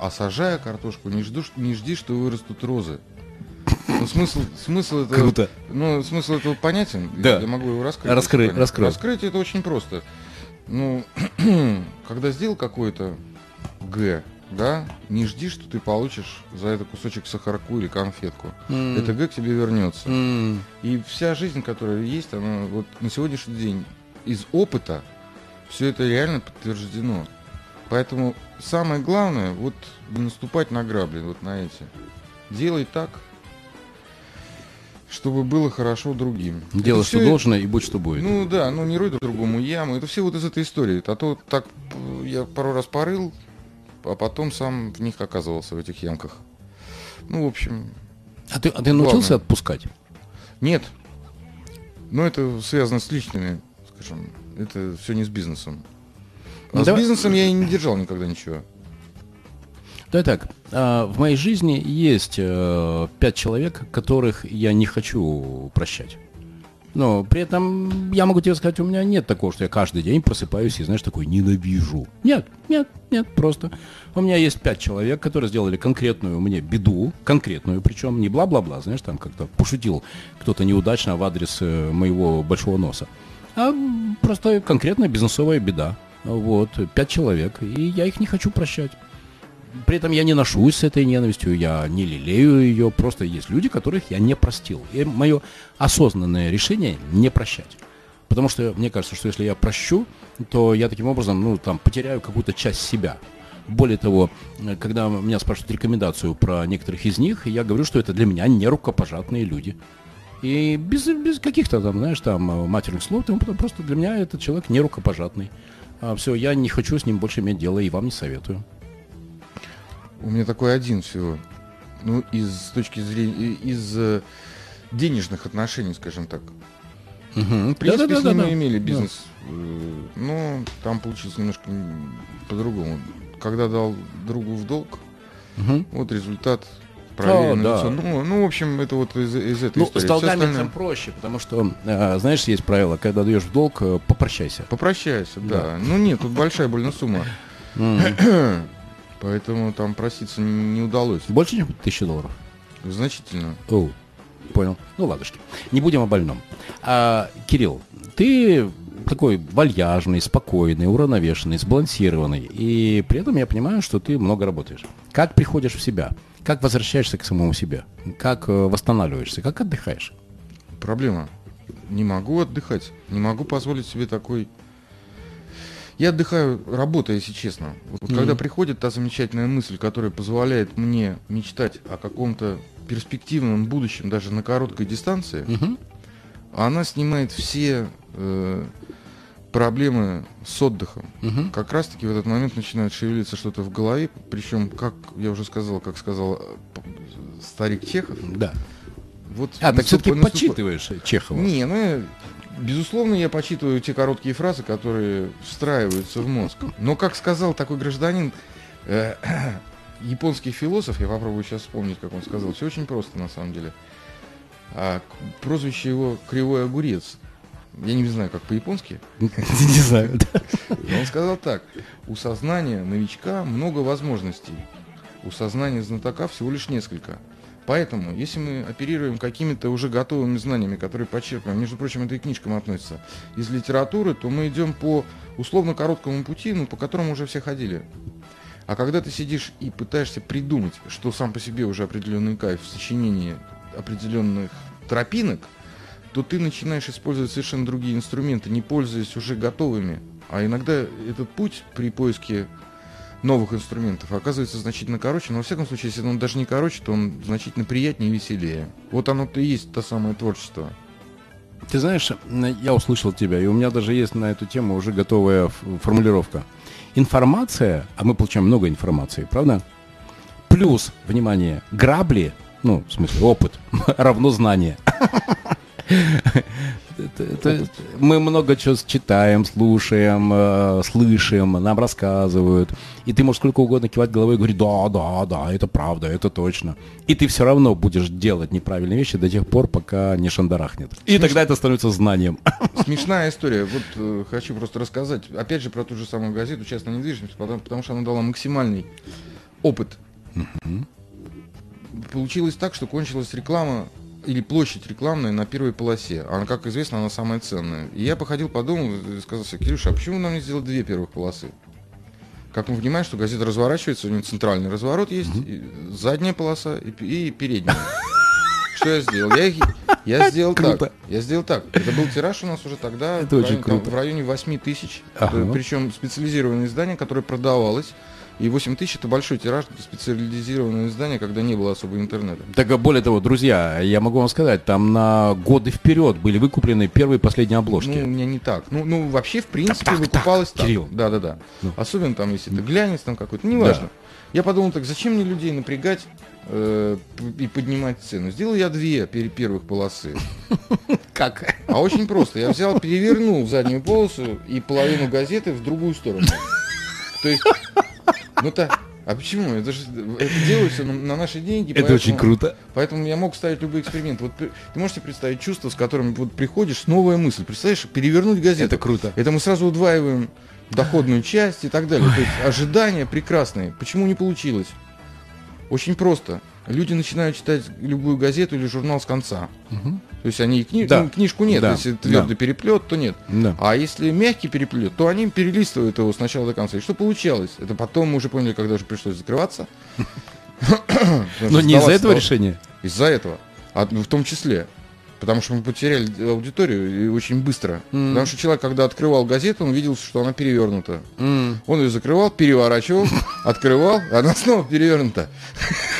Speaker 2: а сажая картошку, не, жду, не жди, что вырастут розы. Ну, смысл, смысл этого...
Speaker 1: Круто.
Speaker 2: Ну, смысл этого понятен.
Speaker 1: Да.
Speaker 2: Я могу его раскрыть. Понять.
Speaker 1: раскрой.
Speaker 2: Раскрыть это очень просто. Ну, когда сделал какое-то Г, да, не жди, что ты получишь за это кусочек сахарку или конфетку.
Speaker 1: М.
Speaker 2: Это Г к тебе вернется.
Speaker 1: М,
Speaker 2: И вся жизнь, которая есть, она вот на сегодняшний день из опыта все это реально подтверждено. Поэтому самое главное, вот не наступать на грабли, вот на эти. Делай так, чтобы было хорошо другим.
Speaker 1: Делай,
Speaker 2: Это
Speaker 1: что
Speaker 2: всё-
Speaker 1: должно, и будь, что будет.
Speaker 2: Ну да, ну не рой друг другому яму. Это все вот из этой истории. А то так я пару раз порыл, а потом сам в них оказывался, в этих ямках. Ну, в общем,
Speaker 1: а, ты, а ты научился
Speaker 2: главное.
Speaker 1: отпускать?
Speaker 2: нет. Но это связано с личными, скажем, это все не с бизнесом. А
Speaker 1: Ну,
Speaker 2: с
Speaker 1: давай-
Speaker 2: бизнесом я и не держал никогда ничего.
Speaker 1: Давай так, а, в моей жизни есть э, пять человек, которых я не хочу прощать. Но при этом я могу тебе сказать, у меня нет такого, что я каждый день просыпаюсь и, знаешь, такой ненавижу. Нет, нет, нет, просто. У меня есть пять человек, которые сделали конкретную мне беду, конкретную, причем не бла-бла-бла, знаешь, там как-то пошутил кто-то неудачно в адрес э, моего большого носа. А просто конкретная бизнесовая беда. Вот, пять человек, и я их не хочу прощать. При этом я не ношусь с этой ненавистью, я не лелею ее, просто есть люди, которых я не простил. И мое осознанное решение не прощать. Потому что мне кажется, что если я прощу, то я таким образом, ну, там, потеряю какую-то часть себя. Более того, когда меня спрашивают рекомендацию про некоторых из них, я говорю, что это для меня не рукопожатные люди. И без, без каких-то там, знаешь, там матерных слов, там, просто для меня этот человек не рукопожатный. А, все, я не хочу с ним больше иметь дело и вам не советую.
Speaker 2: У меня такой один всего. Ну, из точки зрения, из э, денежных отношений, скажем так. Угу. В принципе, да, да, с ним да, мы да. имели бизнес, да. Э, но там получилось немножко по-другому. Когда дал другу в долг, угу. вот результат проверено. Да. Ну, ну, в общем, это вот из, из этой ну, истории.
Speaker 1: С долгами остальное... тем проще, потому что, э, знаешь, есть правило, когда даешь в долг, э, попрощайся.
Speaker 2: Попрощайся, да. да. Ну нет, тут большая больно сумма. Поэтому там проситься не удалось.
Speaker 1: Больше, чем тысячи долларов?
Speaker 2: Значительно.
Speaker 1: О, понял. Ну, ладушки. Не будем о больном. А, Кирилл, ты такой вальяжный, спокойный, уравновешенный, сбалансированный. И при этом я понимаю, что ты много работаешь. Как приходишь в себя? Как возвращаешься к самому себе? Как э, восстанавливаешься? Как отдыхаешь?
Speaker 2: Проблема. Не могу отдыхать. Не могу позволить себе такой... Я отдыхаю, работая, если честно. Вот mm-hmm. Когда приходит та замечательная мысль, которая позволяет мне мечтать о каком-то перспективном будущем, даже на короткой дистанции, mm-hmm. она снимает все э, проблемы с отдыхом. Угу. Как раз-таки в этот момент начинает шевелиться что-то в голове, причем, как я уже сказал, как сказал э, старик Чехов.
Speaker 1: Да. Вот а, так все-таки наступ... почитываешь Чехова?
Speaker 2: Не, ну, безусловно, я почитываю те короткие фразы, которые встраиваются в мозг. Но, как сказал такой гражданин, э, японский философ, я попробую сейчас вспомнить, как он сказал, все очень просто на самом деле. А, прозвище его «Кривой огурец». Я не знаю, как по-японски.
Speaker 1: Не знаю.
Speaker 2: Он сказал так. У сознания новичка много возможностей. У сознания знатока всего лишь несколько. Поэтому, если мы оперируем какими-то уже готовыми знаниями, которые почерпнем, между прочим, это и книжкам относится, из литературы, то мы идем по условно короткому пути, ну, по которому уже все ходили. А когда ты сидишь и пытаешься придумать, что сам по себе уже определенный кайф в сочинении определенных тропинок – то ты начинаешь использовать совершенно другие инструменты, не пользуясь уже готовыми. А иногда этот путь при поиске новых инструментов оказывается значительно короче, но во всяком случае, если он даже не короче, то он значительно приятнее и веселее. Вот оно-то и есть то самое творчество.
Speaker 1: Ты знаешь, я услышал тебя, и у меня даже есть на эту тему уже готовая формулировка. Информация, а мы получаем много информации, правда? Плюс, внимание, грабли, ну, в смысле, опыт, равно знание. Мы много чего читаем, слушаем, э, слышим, нам рассказывают. И ты можешь сколько угодно кивать головой и говорить, да, да, да, это правда, это точно. И ты все равно будешь делать неправильные вещи до тех пор, пока не шандарахнет. И тогда это становится знанием.
Speaker 2: Смешная история. Вот э, хочу просто рассказать, опять же, про ту же самую газету «Частная недвижимость», потому, потому что она дала максимальный опыт. Получилось так, что кончилась реклама или площадь рекламная на первой полосе. Она, как известно, она самая ценная. И я походил по дому и сказал себе, Кирюша, а почему нам не сделать две первых полосы? Как мы понимаем, что газета разворачивается, у нее центральный разворот есть, mm задняя полоса и, и передняя. Что я сделал? Я, я сделал так. Я сделал так. Это был тираж у нас уже тогда
Speaker 1: Это в, районе, там,
Speaker 2: в районе 8 тысяч. Ага. Причем специализированное издание, которое продавалось и 8 тысяч это большой тираж, специализированное издание, когда не было особо интернета.
Speaker 1: Так а более того, друзья, я могу вам сказать, там на годы вперед были выкуплены первые и последние обложки. Ну,
Speaker 2: у меня не так. Ну, ну вообще, в принципе, так, выкупалось так. так. Кирилл. Да, да, да. Ну. Особенно там, если это глянец там какой-то, неважно. Да. Я подумал так, зачем мне людей напрягать э, и поднимать цену? Сделал я две первых полосы.
Speaker 1: Как?
Speaker 2: А очень просто. Я взял, перевернул заднюю полосу и половину газеты в другую сторону. То есть ну так. А почему? Это же это делается на, на наши деньги.
Speaker 1: Это поэтому, очень круто.
Speaker 2: Поэтому я мог ставить любой эксперимент. Вот ты можешь представить чувство, с которым вот приходишь, новая мысль. Представляешь, перевернуть газету.
Speaker 1: Это круто.
Speaker 2: Это мы сразу удваиваем доходную часть и так далее. То есть ожидания прекрасные. Почему не получилось? Очень просто. Люди начинают читать любую газету или журнал с конца. Угу. То есть они и кни...
Speaker 1: Да.
Speaker 2: ну, книжку нет,
Speaker 1: Да.
Speaker 2: если твердый
Speaker 1: Да.
Speaker 2: переплет, то нет.
Speaker 1: Да.
Speaker 2: А если мягкий переплет, то они перелистывают его с начала до конца. И что получалось? Это потом мы уже поняли, когда уже пришлось закрываться.
Speaker 1: Но не из-за этого решения.
Speaker 2: Из-за этого. А, ну, в том числе. Потому что мы потеряли аудиторию и очень быстро.
Speaker 1: М.
Speaker 2: Потому что человек, когда открывал газету, он видел, что она перевернута.
Speaker 1: М.
Speaker 2: Он ее закрывал, переворачивал, открывал, она снова перевернута.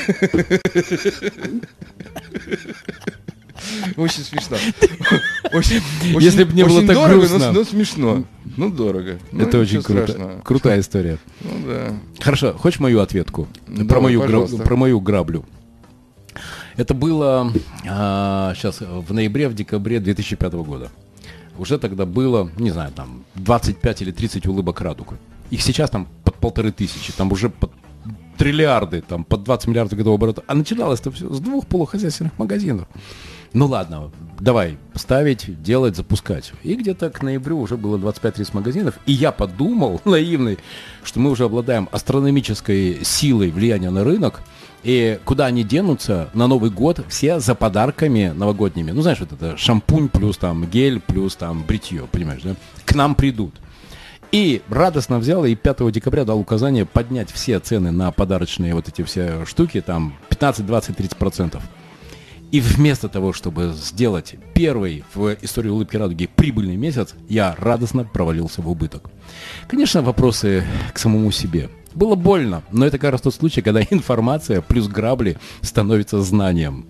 Speaker 2: Очень смешно. Очень,
Speaker 1: Если б не было так
Speaker 2: дорого,
Speaker 1: грустно.
Speaker 2: Но, но смешно. Ну, дорого. Ну,
Speaker 1: Это очень круто.
Speaker 2: страшного.
Speaker 1: Крутая история.
Speaker 2: Ну, да.
Speaker 1: Хорошо, хочешь мою ответку?
Speaker 2: Ну,
Speaker 1: про,
Speaker 2: давай,
Speaker 1: мою гра- про мою граблю. Это было сейчас в ноябре, в декабре 2005 года. Уже тогда было, не знаю, там 25 или 30 улыбок радуг. Их сейчас там под полторы тысячи, там уже под триллиарды, там под 20 миллиардов годового оборота. А начиналось это все с двух полухозяйственных магазинов. Ну ладно, давай ставить, делать, запускать. И где-то к ноябрю уже было 25-30 магазинов. И я подумал, наивный, что мы уже обладаем астрономической силой влияния на рынок. И куда они денутся на Новый год, все за подарками новогодними. Ну, знаешь, вот это шампунь плюс там гель плюс там бритье, понимаешь, да? К нам придут. И радостно взял и 5 декабря дал указание поднять все цены на подарочные вот эти все штуки, там 15, 20, 30 процентов. И вместо того, чтобы сделать первый в истории улыбки радуги прибыльный месяц, я радостно провалился в убыток. Конечно, вопросы к самому себе. Было больно, но это как раз тот случай, когда информация плюс грабли становится знанием.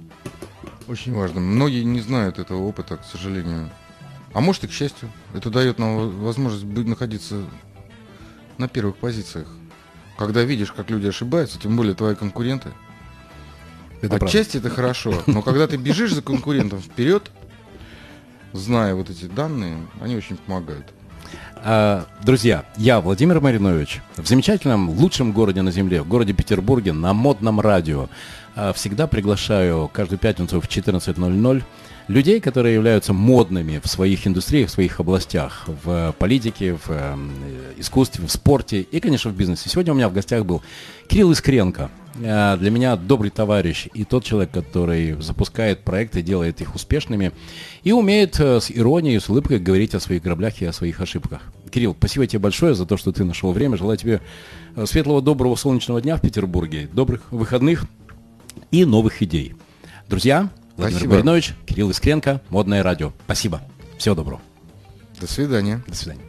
Speaker 2: Очень важно. Многие не знают этого опыта, к сожалению. А может и к счастью. Это дает нам возможность находиться на первых позициях. Когда видишь, как люди ошибаются, тем более твои конкуренты.
Speaker 1: Это правда.
Speaker 2: Отчасти это хорошо. Но когда ты бежишь за конкурентом вперед, зная вот эти данные, они очень помогают.
Speaker 1: А, Друзья, я Владимир Маринович в замечательном, лучшем городе на Земле, в городе Петербурге, на модном радио. а, Всегда приглашаю каждую пятницу в 14.00 людей, которые являются модными в своих индустриях, в своих областях, в политике, в э, искусстве, в спорте и, конечно, в бизнесе. Сегодня у меня в гостях был Кирилл Искренко. Э, Для меня добрый товарищ и тот человек, который запускает проекты, делает их успешными и умеет э, с иронией, с улыбкой говорить о своих граблях и о своих ошибках. Кирилл, спасибо тебе большое за то, что ты нашел время. Желаю тебе светлого, доброго, солнечного дня в Петербурге, добрых выходных и новых идей. Друзья, Владимир
Speaker 2: Спасибо.
Speaker 1: Маринович, Кирилл Искренко, Модное радио. Спасибо. Всего доброго.
Speaker 2: До свидания.
Speaker 1: До свидания.